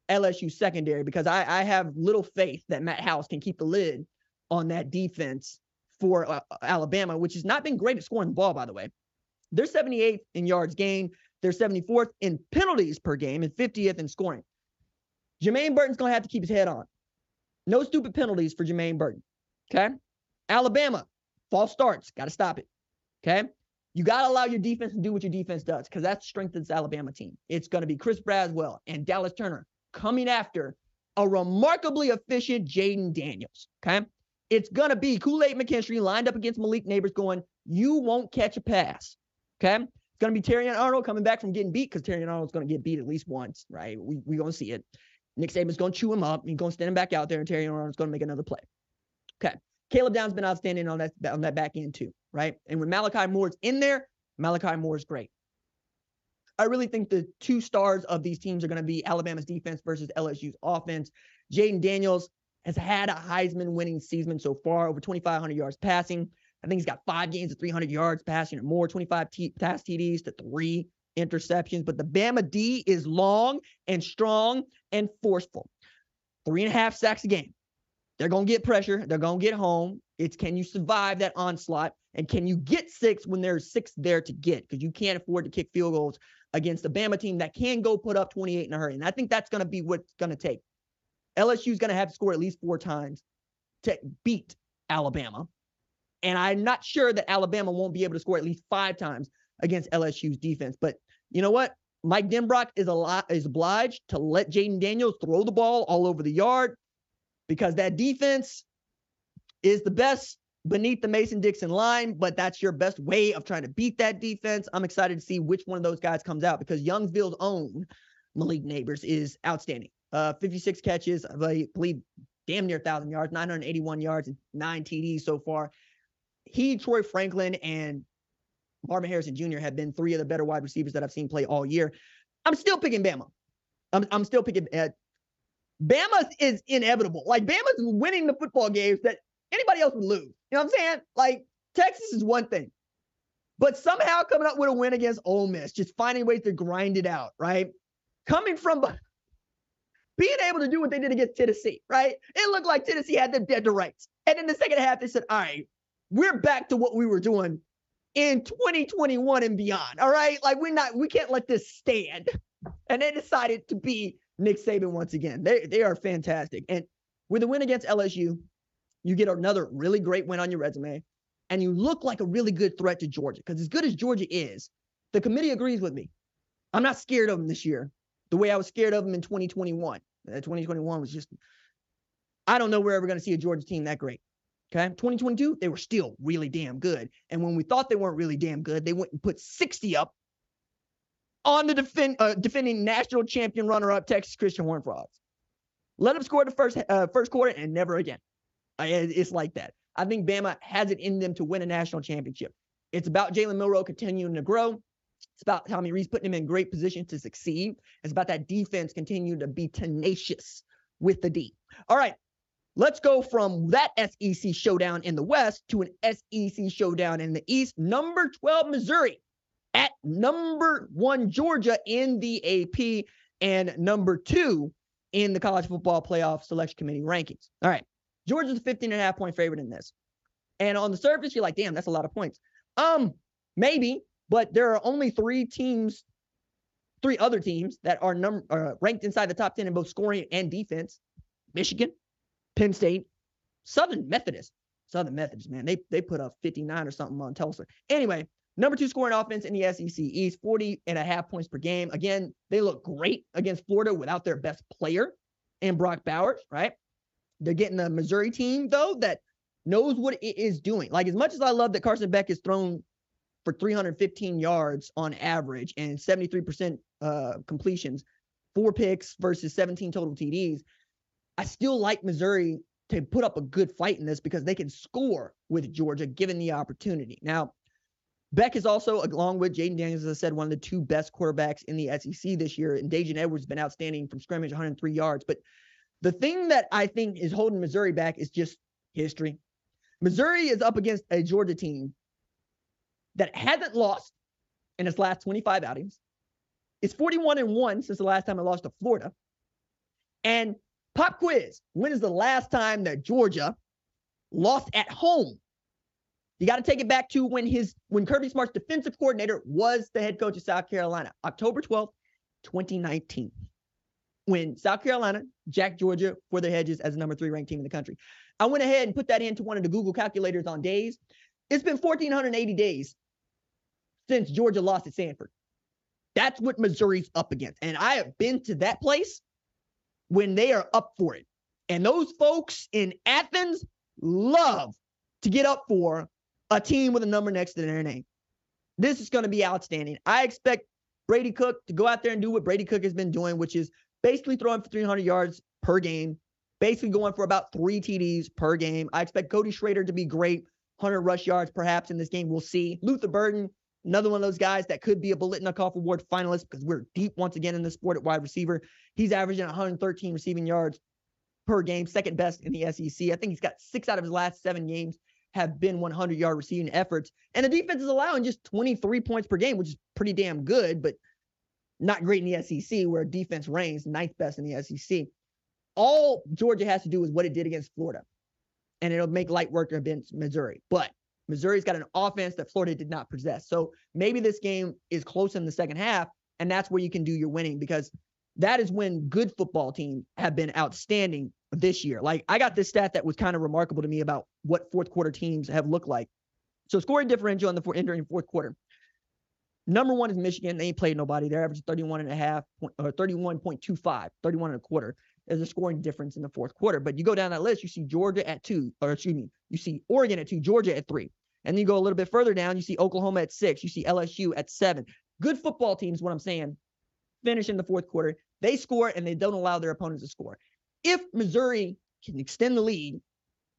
LSU secondary because I, I, have little faith that Matt House can keep the lid on that defense for uh, Alabama, which has not been great at scoring the ball, by the way. They're 78th in yards gained. They're 74th in penalties per game and 50th in scoring. Jermaine Burton's going to have to keep his head on. No stupid penalties for Jermaine Burton. Okay. Alabama, false starts. Got to stop it. Okay. You got to allow your defense to do what your defense does because that strengthens the Alabama team. It's going to be Chris Braswell and Dallas Turner coming after a remarkably efficient Jayden Daniels. Okay. It's going to be Kool Aid McKinstry lined up against Malik Nabers going, You won't catch a pass. Okay It's going to be Terrion Arnold coming back from getting beat because Terrion Arnold's going to get beat at least once, right? We we going to see it. Nick Saban's going to chew him up. He's going to stand him back out there, and Terrion Arnold's going to make another play. Okay. Caleb Downs been outstanding on that on that back end too, right? And when Malachi Moore's in there, Malachi Moore's great. I really think the two stars of these teams are going to be Alabama's defense versus LSU's offense. Jayden Daniels has had a Heisman winning season so far, over 2,500 yards passing. I think he's got five games of 300 yards passing or more, 25 t- pass TDs to three interceptions. But the Bama D is long and strong and forceful. Three and a half sacks a game. They're going to get pressure. They're going to get home. It's can you survive that onslaught? And can you get six when there's six there to get? Because you can't afford to kick field goals against a Bama team that can go put up 28 in a hurry. And I think that's going to be what's going to take. LSU is going to have to score at least four times to beat Alabama. And I'm not sure that Alabama won't be able to score at least five times against LSU's defense. But you know what? Mike Denbrock is a lot is obliged to let Jayden Daniels throw the ball all over the yard because that defense is the best beneath the Mason Dixon line, but that's your best way of trying to beat that defense. I'm excited to see which one of those guys comes out because Youngsville's own Malik Nabers is outstanding. Uh, 56 catches, I believe damn near 1,000 yards, 981 yards, and nine TDs so far he, Troy Franklin, and Marvin Harrison Jr. have been three of the better wide receivers that I've seen play all year. I'm still picking Bama. I'm, I'm still picking. Uh, Bama is inevitable. Like Bama's winning the football games that anybody else would lose. You know what I'm saying? Like Texas is one thing, but somehow coming up with a win against Ole Miss, just finding ways to grind it out, right? Coming from being able to do what they did against Tennessee, right? It looked like Tennessee had them dead to rights. And in the second half, they said, all right, we're back to what we were doing in 2021 and beyond. All right. Like we're not, we can't let this stand. And they decided to be Nick Saban once again. They, they are fantastic. And with a win against LSU, you get another really great win on your resume. And you look like a really good threat to Georgia. Because as good as Georgia is, the committee agrees with me. I'm not scared of them this year the way I was scared of them in 2021. Uh, 2021 was just, I don't know we're ever going to see a Georgia team that great. Okay. 2022, they were still really damn good. And when we thought they weren't really damn good, they went and put 60 up on the defend, uh, defending national champion runner up Texas Christian Horned Frogs. Let them score the first uh, first quarter and never again. I, it's like that. I think Bama has it in them to win a national championship. It's about Jalen Milroe continuing to grow. It's about Tommy Rees putting him in great position to succeed. It's about that defense continuing to be tenacious with the D. All right, let's go from that SEC showdown in the West to an SEC showdown in the East. Number 12, Missouri at number one, Georgia in the AP, and number two in the college football playoff selection committee rankings. All right, Georgia's a 15 and a half point favorite in this. And on the surface, you're like, damn, that's a lot of points. Um, maybe but there are only three teams, three other teams that are number uh, ranked inside the top 10 in both scoring and defense Michigan, Penn State, Southern Methodist. Southern Methodist, man, they, they put up 59 or something on Tulsa. Anyway, number two scoring offense in the SEC East, 40 and a half points per game. Again, they look great against Florida without their best player and Brock Bowers, right? They're getting a Missouri team, though, that knows what it is doing. Like, as much as I love that Carson Beck is thrown for 315 yards on average and 73% uh, completions, four picks versus 17 total TDs. I still like Missouri to put up a good fight in this because they can score with Georgia given the opportunity. Now, Beck is also, along with Jayden Daniels, as I said, one of the two best quarterbacks in the SEC this year. And Daijun Edwards has been outstanding from scrimmage, 103 yards. But the thing that I think is holding Missouri back is just history. Missouri is up against a Georgia team that hasn't lost in its last 25 outings. It's 41 and 1 since the last time it lost to Florida. And pop quiz when is the last time that Georgia lost at home? You got to take it back to when his when Kirby Smart's defensive coordinator was the head coach of South Carolina, October 12th, 2019. When South Carolina jacked Georgia for their hedges as the number three ranked team in the country. I went ahead and put that into one of the Google calculators on days. It's been 1,480 days since Georgia lost at Sanford. That's what Missouri's up against. And I have been to that place when they are up for it. And those folks in Athens love to get up for a team with a number next to their name. This is going to be outstanding. I expect Brady Cook to go out there and do what Brady Cook has been doing, which is basically throwing for 300 yards per game, basically going for about three TDs per game. I expect Cody Schrader to be great, 100 rush yards perhaps in this game. We'll see. Luther Burden Another one of those guys that could be a Biletnikoff Award finalist because we're deep once again in the sport at wide receiver. He's averaging 113 receiving yards per game, second best in the SEC. I think he's got six out of his last seven games have been 100 yard receiving efforts. And the defense is allowing just 23 points per game, which is pretty damn good, but not great in the SEC, where defense reigns ninth best in the SEC. All Georgia has to do is what it did against Florida, and it'll make light work against Missouri. But Missouri's got an offense that Florida did not possess. So maybe this game is close in the second half, and that's where you can do your winning because that is when good football teams have been outstanding this year. Like I got this stat that was kind of remarkable to me about what fourth quarter teams have looked like. So scoring differential in the four, entering fourth quarter. Number one is Michigan. They ain't played nobody. They're averaging 31 and a half or 31.25, 31 and a quarter as a scoring difference in the fourth quarter. But you go down that list, you see Georgia at two, or excuse me, you see Oregon at two, Georgia at three. And then you go a little bit further down, you see Oklahoma at six, you see LSU at seven. Good football teams, what I'm saying, finish in the fourth quarter. They score and they don't allow their opponents to score. If Missouri can extend the lead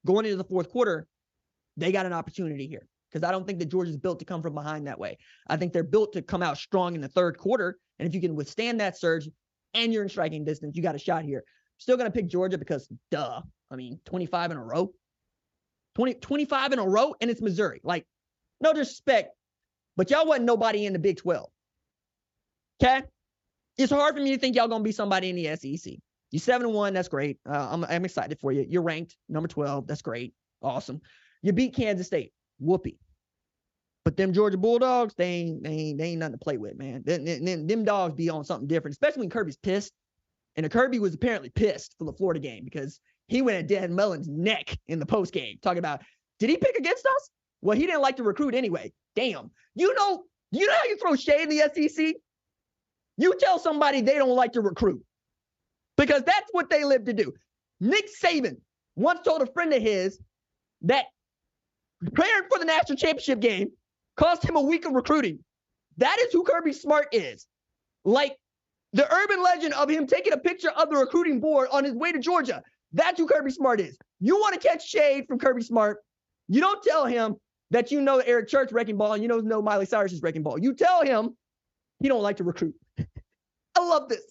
going into the fourth quarter, they got an opportunity here because I don't think that Georgia's built to come from behind that way. I think they're built to come out strong in the third quarter. And if you can withstand that surge and you're in striking distance, you got a shot here. Still going to pick Georgia because, duh. I mean, 25 in a row. 20, 25 in a row, and it's Missouri. Like, no disrespect, but y'all wasn't nobody in the Big 12. Okay? It's hard for me to think y'all to be somebody in the SEC. You seven and one, that's great. Uh, I'm, I'm excited for you. You're ranked number 12. That's great. Awesome. You beat Kansas State. Whoopee. But them Georgia Bulldogs, they ain't, they ain't, they ain't nothing to play with, man. Them, them, them dogs be on something different, especially when Kirby's pissed. And Kirby was apparently pissed for the Florida game because he went at Dan Mullen's neck in the post game, talking about, did he pick against us? Well, he didn't like to recruit anyway. Damn. You know, you know how you throw shade in the SEC? You tell somebody they don't like to recruit because that's what they live to do. Nick Saban once told a friend of his that preparing for the national championship game cost him a week of recruiting. That is who Kirby Smart is. Like the urban legend of him taking a picture of the recruiting board on his way to Georgia. That's who Kirby Smart is. You want to catch shade from Kirby Smart. You don't tell him that you know Eric Church wrecking ball and you don't know Miley Cyrus is wrecking ball. You tell him he don't like to recruit. I love this.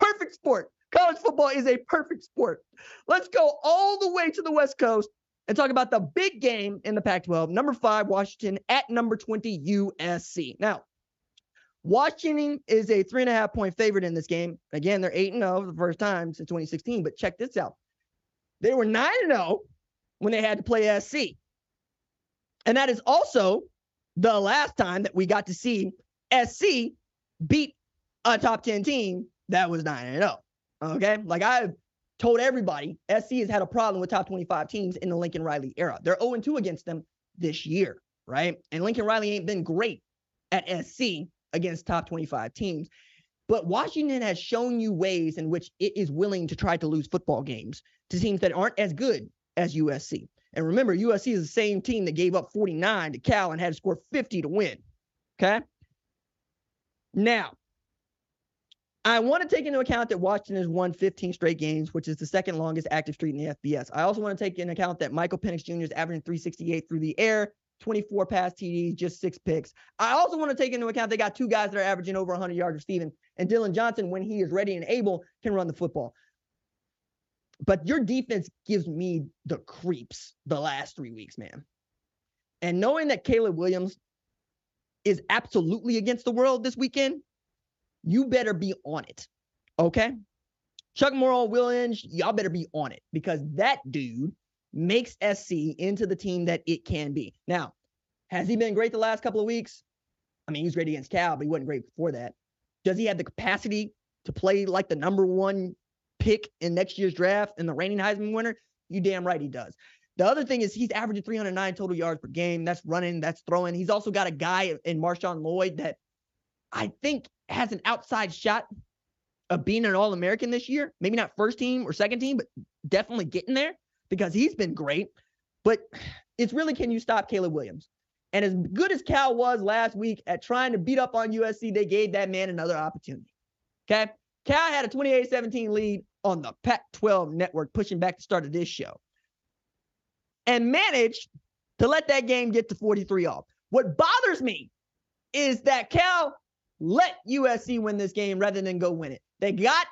Perfect sport. College football is a perfect sport. Let's go all the way to the West Coast and talk about the big game in the Pac 12. Number five, Washington at number 20, USC. Now, Washington is a three and a half point favorite in this game. Again, they're 8 0 for the first time since 2016. But check this out they were 9 0 when they had to play SC. And that is also the last time that we got to see SC beat a top 10 team that was 9 0. Okay. Like I've told everybody, SC has had a problem with top 25 teams in the Lincoln Riley era. They're 0 2 against them this year, right? And Lincoln Riley ain't been great at SC against top 25 teams. But Washington has shown you ways in which it is willing to try to lose football games to teams that aren't as good as USC. And remember, USC is the same team that gave up 49 to Cal and had to score 50 to win. Okay. Now, I want to take into account that Washington has won 15 straight games, which is the second longest active streak in the FBS. I also want to take into account that Michael Penix Jr. is averaging 368 through the air, 24 pass TDs, just six picks. I also want to take into account they got two guys that are averaging over 100 yards receiving, and Dillon Johnson, when he is ready and able, can run the football. But your defense gives me the creeps the last three weeks, man. And knowing that Caleb Williams is absolutely against the world this weekend, you better be on it. Okay. Chuck Morrell, Will Inge, y'all better be on it because that dude makes SC into the team that it can be. Now, has he been great the last couple of weeks? I mean, he was great against Cal, but he wasn't great before that. Does he have the capacity to play like the number one pick in next year's draft and the reigning Heisman winner? You damn right he does. The other thing is he's averaging 309 total yards per game. That's running, that's throwing. He's also got a guy in Marshawn Lloyd that I think has an outside shot of being an All American this year. Maybe not first team or second team, but definitely getting there because he's been great. But it's really can you stop Caleb Williams? And as good as Cal was last week at trying to beat up on USC, they gave that man another opportunity. Okay. Cal had a 28 17 lead on the Pac 12 network, pushing back the start of this show, and managed to let that game get to 43 off. What bothers me is that Cal let USC win this game rather than go win it. They got,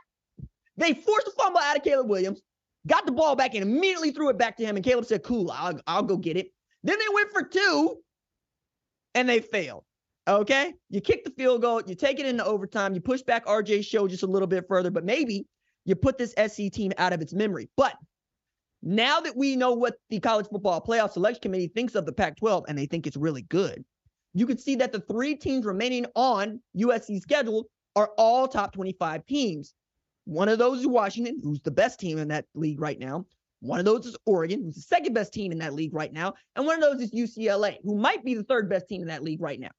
they forced a fumble out of Caleb Williams, got the ball back and immediately threw it back to him. And Caleb said, Cool, I'll, I'll go get it. Then they went for two and they failed. Okay. You kick the field goal, you take it into overtime, you push back RJ show just a little bit further, but maybe you put this SC team out of its memory. But now that we know what the college football playoff selection committee thinks of the Pac 12 and they think it's really good, you can see that the three teams remaining on USC's schedule are all top 25 teams. One of those is Washington, who's the best team in that league right now. One of those is Oregon, who's the second best team in that league right now. And one of those is UCLA, who might be the third best team in that league right now.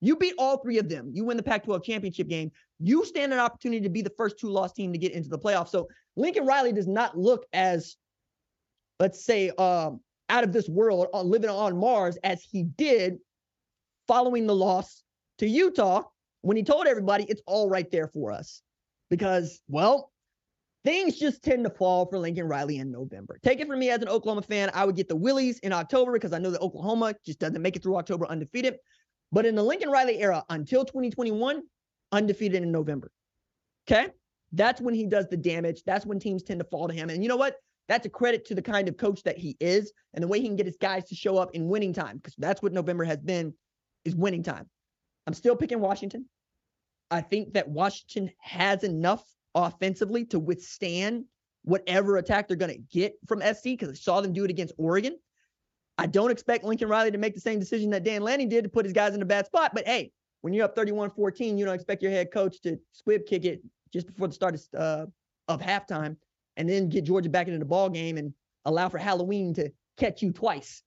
You beat all three of them. You win the Pac 12 championship game. You stand an opportunity to be the first two loss team to get into the playoffs. So Lincoln Riley does not look as, let's say, um, out of this world, uh, living on Mars as he did following the loss to Utah when he told everybody it's all right there for us. Because, well, things just tend to fall for Lincoln Riley in November. Take it from me as an Oklahoma fan, I would get the Willies in October because I know that Oklahoma just doesn't make it through October undefeated. But in the Lincoln Riley era until 2021, undefeated in November. Okay? That's when he does the damage. That's when teams tend to fall to him. And you know what? That's a credit to the kind of coach that he is and the way he can get his guys to show up in winning time because that's what November has been is winning time. I'm still picking Washington. I think that Washington has enough offensively to withstand whatever attack they're going to get from SC because I saw them do it against Oregon. I don't expect Lincoln Riley to make the same decision that Dan Lanning did to put his guys in a bad spot. But hey, when you're up 31 14, you don't expect your head coach to squib kick it just before the start of, uh, of halftime and then get Georgia back into the ball game and allow for Halloween to catch you twice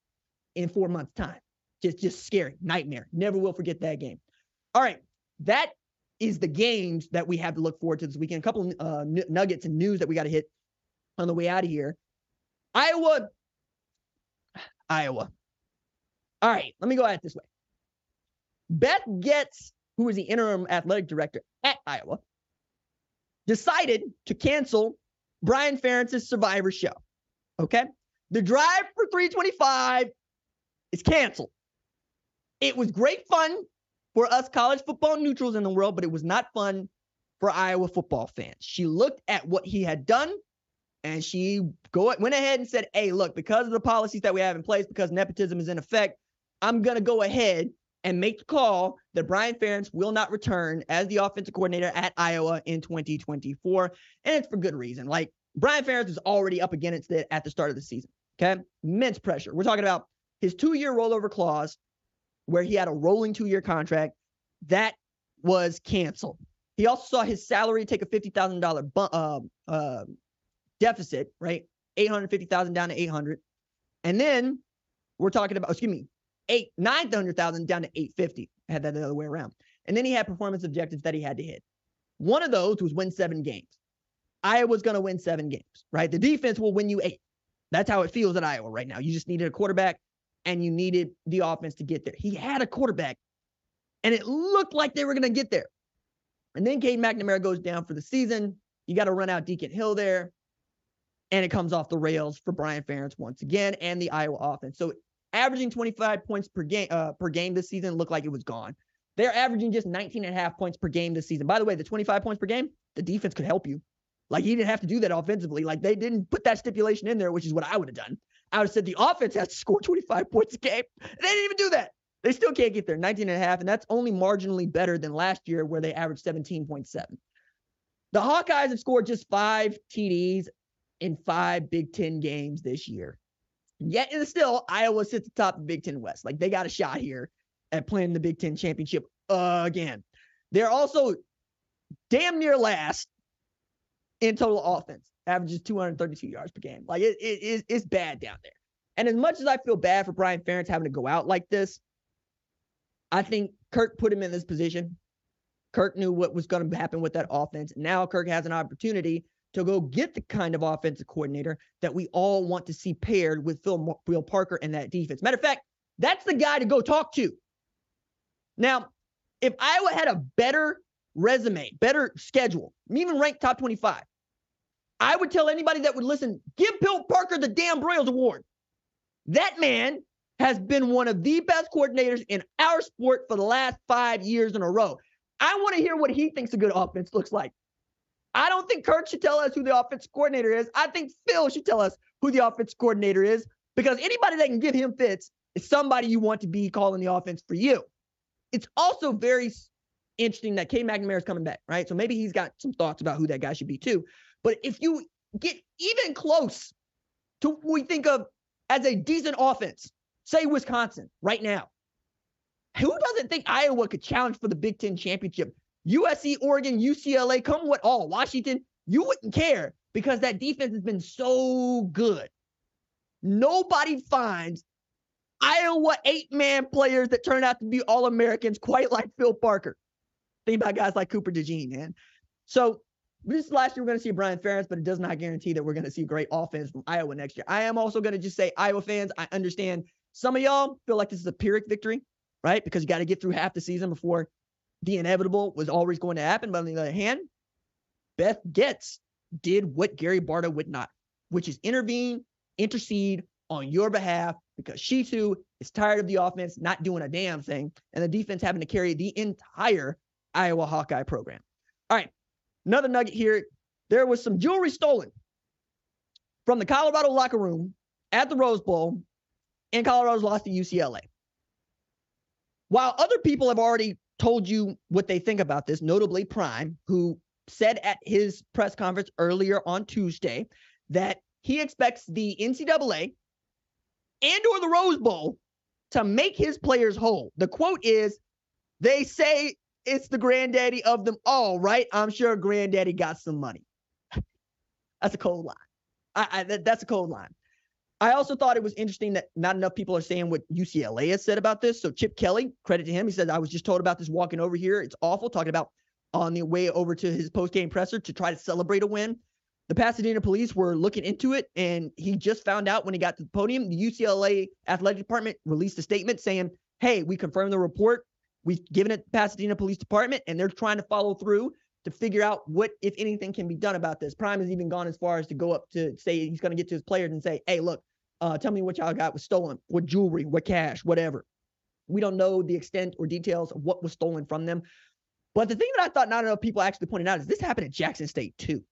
in four months' time. Just, just scary, nightmare. Never will forget that game. All right, that is the games that we have to look forward to this weekend. A couple uh, nuggets and news that we got to hit on the way out of here. Iowa, Iowa. All right, let me go at it this way. Beth Goetz, who is the interim athletic director at Iowa, decided to cancel Brian Ferentz's Survivor Show. Okay, the drive for 325 is canceled. It was great fun for us college football neutrals in the world, but it was not fun for Iowa football fans. She looked at what he had done and she go went ahead and said, "Hey, look, because of the policies that we have in place, because nepotism is in effect, I'm going to go ahead and make the call that Brian Ferentz will not return as the offensive coordinator at Iowa in 2024, and it's for good reason. Like Brian Ferentz is already up against it at the start of the season. Okay, immense pressure. We're talking about his two-year rollover clause, where he had a rolling two-year contract, that was canceled. He also saw his salary take a fifty thousand dollar uh, uh, deficit, right? 850,000 down to 800. And then we're talking about, excuse me, eight, 900,000 down to 850. I had that the other way around. And then he had performance objectives that he had to hit. One of those was win seven games. Iowa's going to win seven games, right? The defense will win you eight. That's how it feels at Iowa right now. You just needed a quarterback and you needed the offense to get there. He had a quarterback and it looked like they were going to get there. And then Cade McNamara goes down for the season. You got to run out Deacon Hill there and it comes off the rails for Brian Ferentz once again and the Iowa offense. So averaging 25 points per game uh, per game this season looked like it was gone. They're averaging just 19 and a half points per game this season. By the way, the 25 points per game, the defense could help you. Like he didn't have to do that offensively. Like they didn't put that stipulation in there, which is what I would have done. I would have said the offense has to score 25 points a game. They didn't even do that. They still can't get there, 19 and a half, and that's only marginally better than last year where they averaged 17.7. The Hawkeyes have scored just five TDs in five Big Ten games this year. Yet and still, Iowa sits atop the Big Ten West. Like they got a shot here at playing the Big Ten championship again. They're also damn near last in total offense, averages 232 yards per game. Like it, it is it's bad down there. And as much as I feel bad for Brian Ferentz having to go out like this, I think Kirk put him in this position. Kirk knew what was going to happen with that offense. Now Kirk has an opportunity to go get the kind of offensive coordinator that we all want to see paired with Phil, Phil Parker and that defense. Matter of fact, that's the guy to go talk to. Now, if Iowa had a better resume, better schedule, even ranked top 25, I would tell anybody that would listen, give Phil Parker the Dan Broyles Award. That man has been one of the best coordinators in our sport for the last five years in a row. I want to hear what he thinks a good offense looks like. I don't think Kirk should tell us who the offense coordinator is. I think Phil should tell us who the offense coordinator is because anybody that can give him fits is somebody you want to be calling the offense for you. It's also very interesting that Cade McNamara is coming back, right? So maybe he's got some thoughts about who that guy should be too. But if you get even close to what we think of as a decent offense, say Wisconsin right now, who doesn't think Iowa could challenge for the Big Ten championship? USC, Oregon, UCLA, come what all, Washington, you wouldn't care because that defense has been so good. Nobody finds Iowa eight man players that turn out to be All Americans quite like Phil Parker. Think about guys like Cooper DeJean, man. So this last year we're going to see Brian Ferentz, but it does not guarantee that we're going to see great offense from Iowa next year. I am also going to just say, Iowa fans, I understand some of y'all feel like this is a Pyrrhic victory, right? Because you got to get through half the season before the inevitable was always going to happen. But on the other hand, Beth Goetz did what Gary Barta would not, which is intervene, intercede on your behalf because she too is tired of the offense not doing a damn thing and the defense having to carry the entire Iowa Hawkeye program. All right. Another nugget here. There was some jewelry stolen from the Colorado locker room at the Rose Bowl, and Colorado's lost to UCLA. While other people have already told you what they think about this, notably Prime, who said at his press conference earlier on Tuesday that he expects the NCAA and or the Rose Bowl to make his players whole. The quote is, they say it's the granddaddy of them all, right? I'm sure granddaddy got some money. that's a cold line. I, I that, that's a cold line. I also thought it was interesting that not enough people are saying what UCLA has said about this. So Chip Kelly, credit to him, he said, I was just told about this walking over here. It's awful. Talking about on the way over to his post-game presser to try to celebrate a win. The Pasadena police were looking into it, and he just found out when he got to the podium. The UCLA athletic department released a statement saying, Hey, we confirmed the report. We've given it to Pasadena Police Department, and they're trying to follow through to figure out what, if anything, can be done about this. Prime has even gone as far as to go up to say he's going to get to his players and say, Hey, look, uh, tell me what y'all got was stolen, what jewelry, what cash, whatever. We don't know the extent or details of what was stolen from them. But the thing that I thought not enough people actually pointed out is this happened at Jackson State too.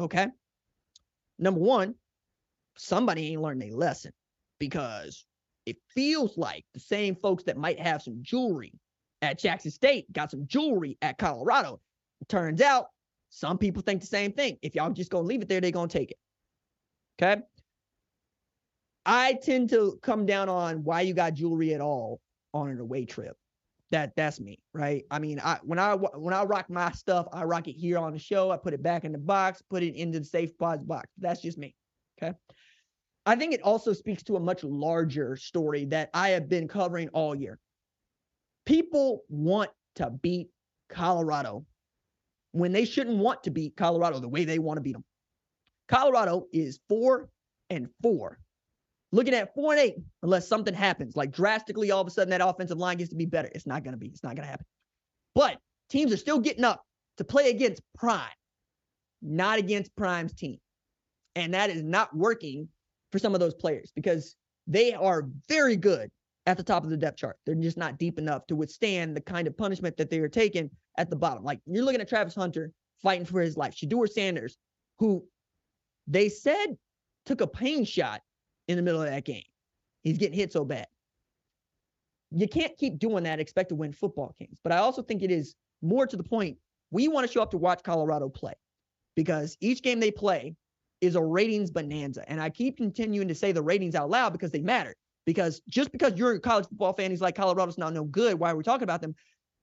Okay. Number one, somebody ain't learned a lesson because it feels like the same folks that might have some jewelry at Jackson State got some jewelry at Colorado. It turns out some people think the same thing. If y'all just gonna leave it there, they're gonna take it. Okay. I tend to come down on why you got jewelry at all on an away trip. That that's me, right? I mean, I when I when I rock my stuff, I rock it here on the show. I put it back in the box, put it into the safe pods box. That's just me. Okay. I think it also speaks to a much larger story that I have been covering all year. People want to beat Colorado when they shouldn't want to beat Colorado the way they want to beat them. Colorado is four and four looking at four and eight, unless something happens, like drastically all of a sudden that offensive line gets to be better. It's not going to be. It's not going to happen. But teams are still getting up to play against Prime, not against Prime's team. And that is not working for some of those players because they are very good at the top of the depth chart. They're just not deep enough to withstand the kind of punishment that they are taking at the bottom. Like you're looking at Travis Hunter fighting for his life, Shedeur Sanders, who they said took a pain shot in the middle of that game. He's getting hit so bad. You can't keep doing that, expect to win football games. But I also think it is more to the point. We want to show up to watch Colorado play because each game they play is a ratings bonanza. And I keep continuing to say the ratings out loud because they matter. Because just because you're a college football fan who's like Colorado's not no good, why are we talking about them?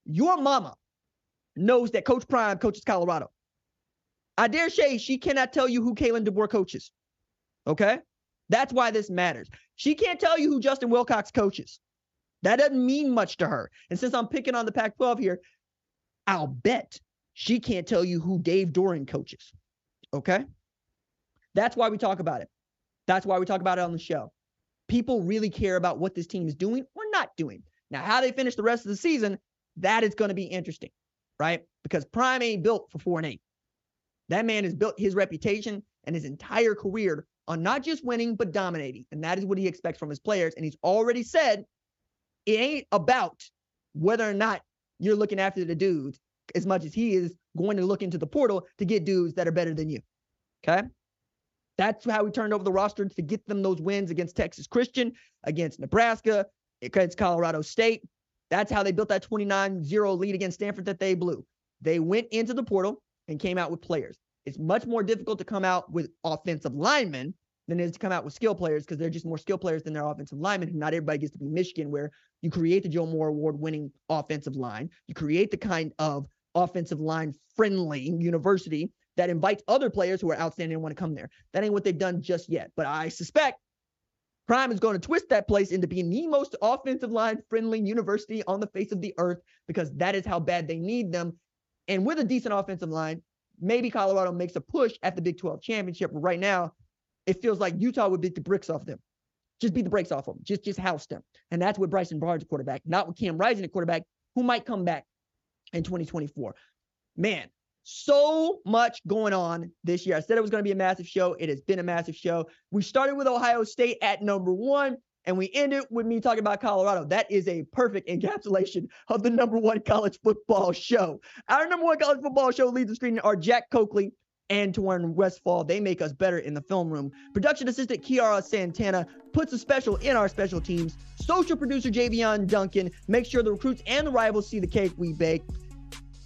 Your mama knows that Coach Prime coaches Colorado. I dare say she cannot tell you who Kalen DeBoer coaches. Okay? That's why this matters. She can't tell you who Justin Wilcox coaches. That doesn't mean much to her. And since I'm picking on the Pac 12 here, I'll bet she can't tell you who Dave Doeren coaches. Okay? That's why we talk about it. That's why we talk about it on the show. People really care about what this team is doing or not doing. Now, how they finish the rest of the season, that is going to be interesting, right? Because Prime ain't built for four and eight. That man has built his reputation and his entire career on not just winning, but dominating. And that is what he expects from his players. And he's already said it ain't about whether or not you're looking after the dudes as much as he is going to look into the portal to get dudes that are better than you. Okay. That's how we turned over the roster to get them those wins against Texas Christian, against Nebraska, against Colorado State. That's how they built that 29 0 lead against Stanford that they blew. They went into the portal and came out with players. It's much more difficult to come out with offensive linemen than it is to come out with skill players because they're just more skill players than their offensive linemen. Not everybody gets to be Michigan, where you create the Joe Moore Award winning offensive line. You create the kind of offensive line friendly university that invites other players who are outstanding and want to come there. That ain't what they've done just yet. But I suspect Prime is going to twist that place into being the most offensive line friendly university on the face of the earth because that is how bad they need them. And with a decent offensive line, maybe Colorado makes a push at the Big 12 championship. But right now, it feels like Utah would beat the bricks off them. Just beat the brakes off them. Just just house them. And that's with Bryson Barnes quarterback, not with Cam Rising at quarterback, who might come back in 2024. Man, so much going on this year. I said it was going to be a massive show. It has been a massive show. We started with Ohio State at number one, and we end it with me talking about Colorado. That is a perfect encapsulation of the number one college football show. Our number one college football show leads the screen are Jack Coakley and Torn Westfall. They make us better in the film room. Production assistant Kiara Santana puts a special in our special teams. Social producer Javion Duncan makes sure the recruits and the rivals see the cake we bake.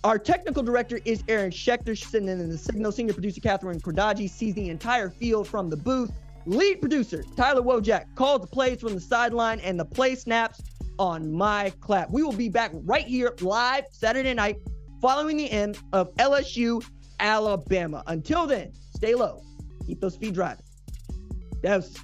Our technical director is Aaron Schechter, sitting in the signal. Senior producer Catherine Cordaji sees the entire field from the booth. Lead producer Tyler Wojak calls the plays from the sideline and the play snaps on my clap. We will be back right here live Saturday night following the end of LSU Alabama. Until then, stay low, keep those feet driving. That was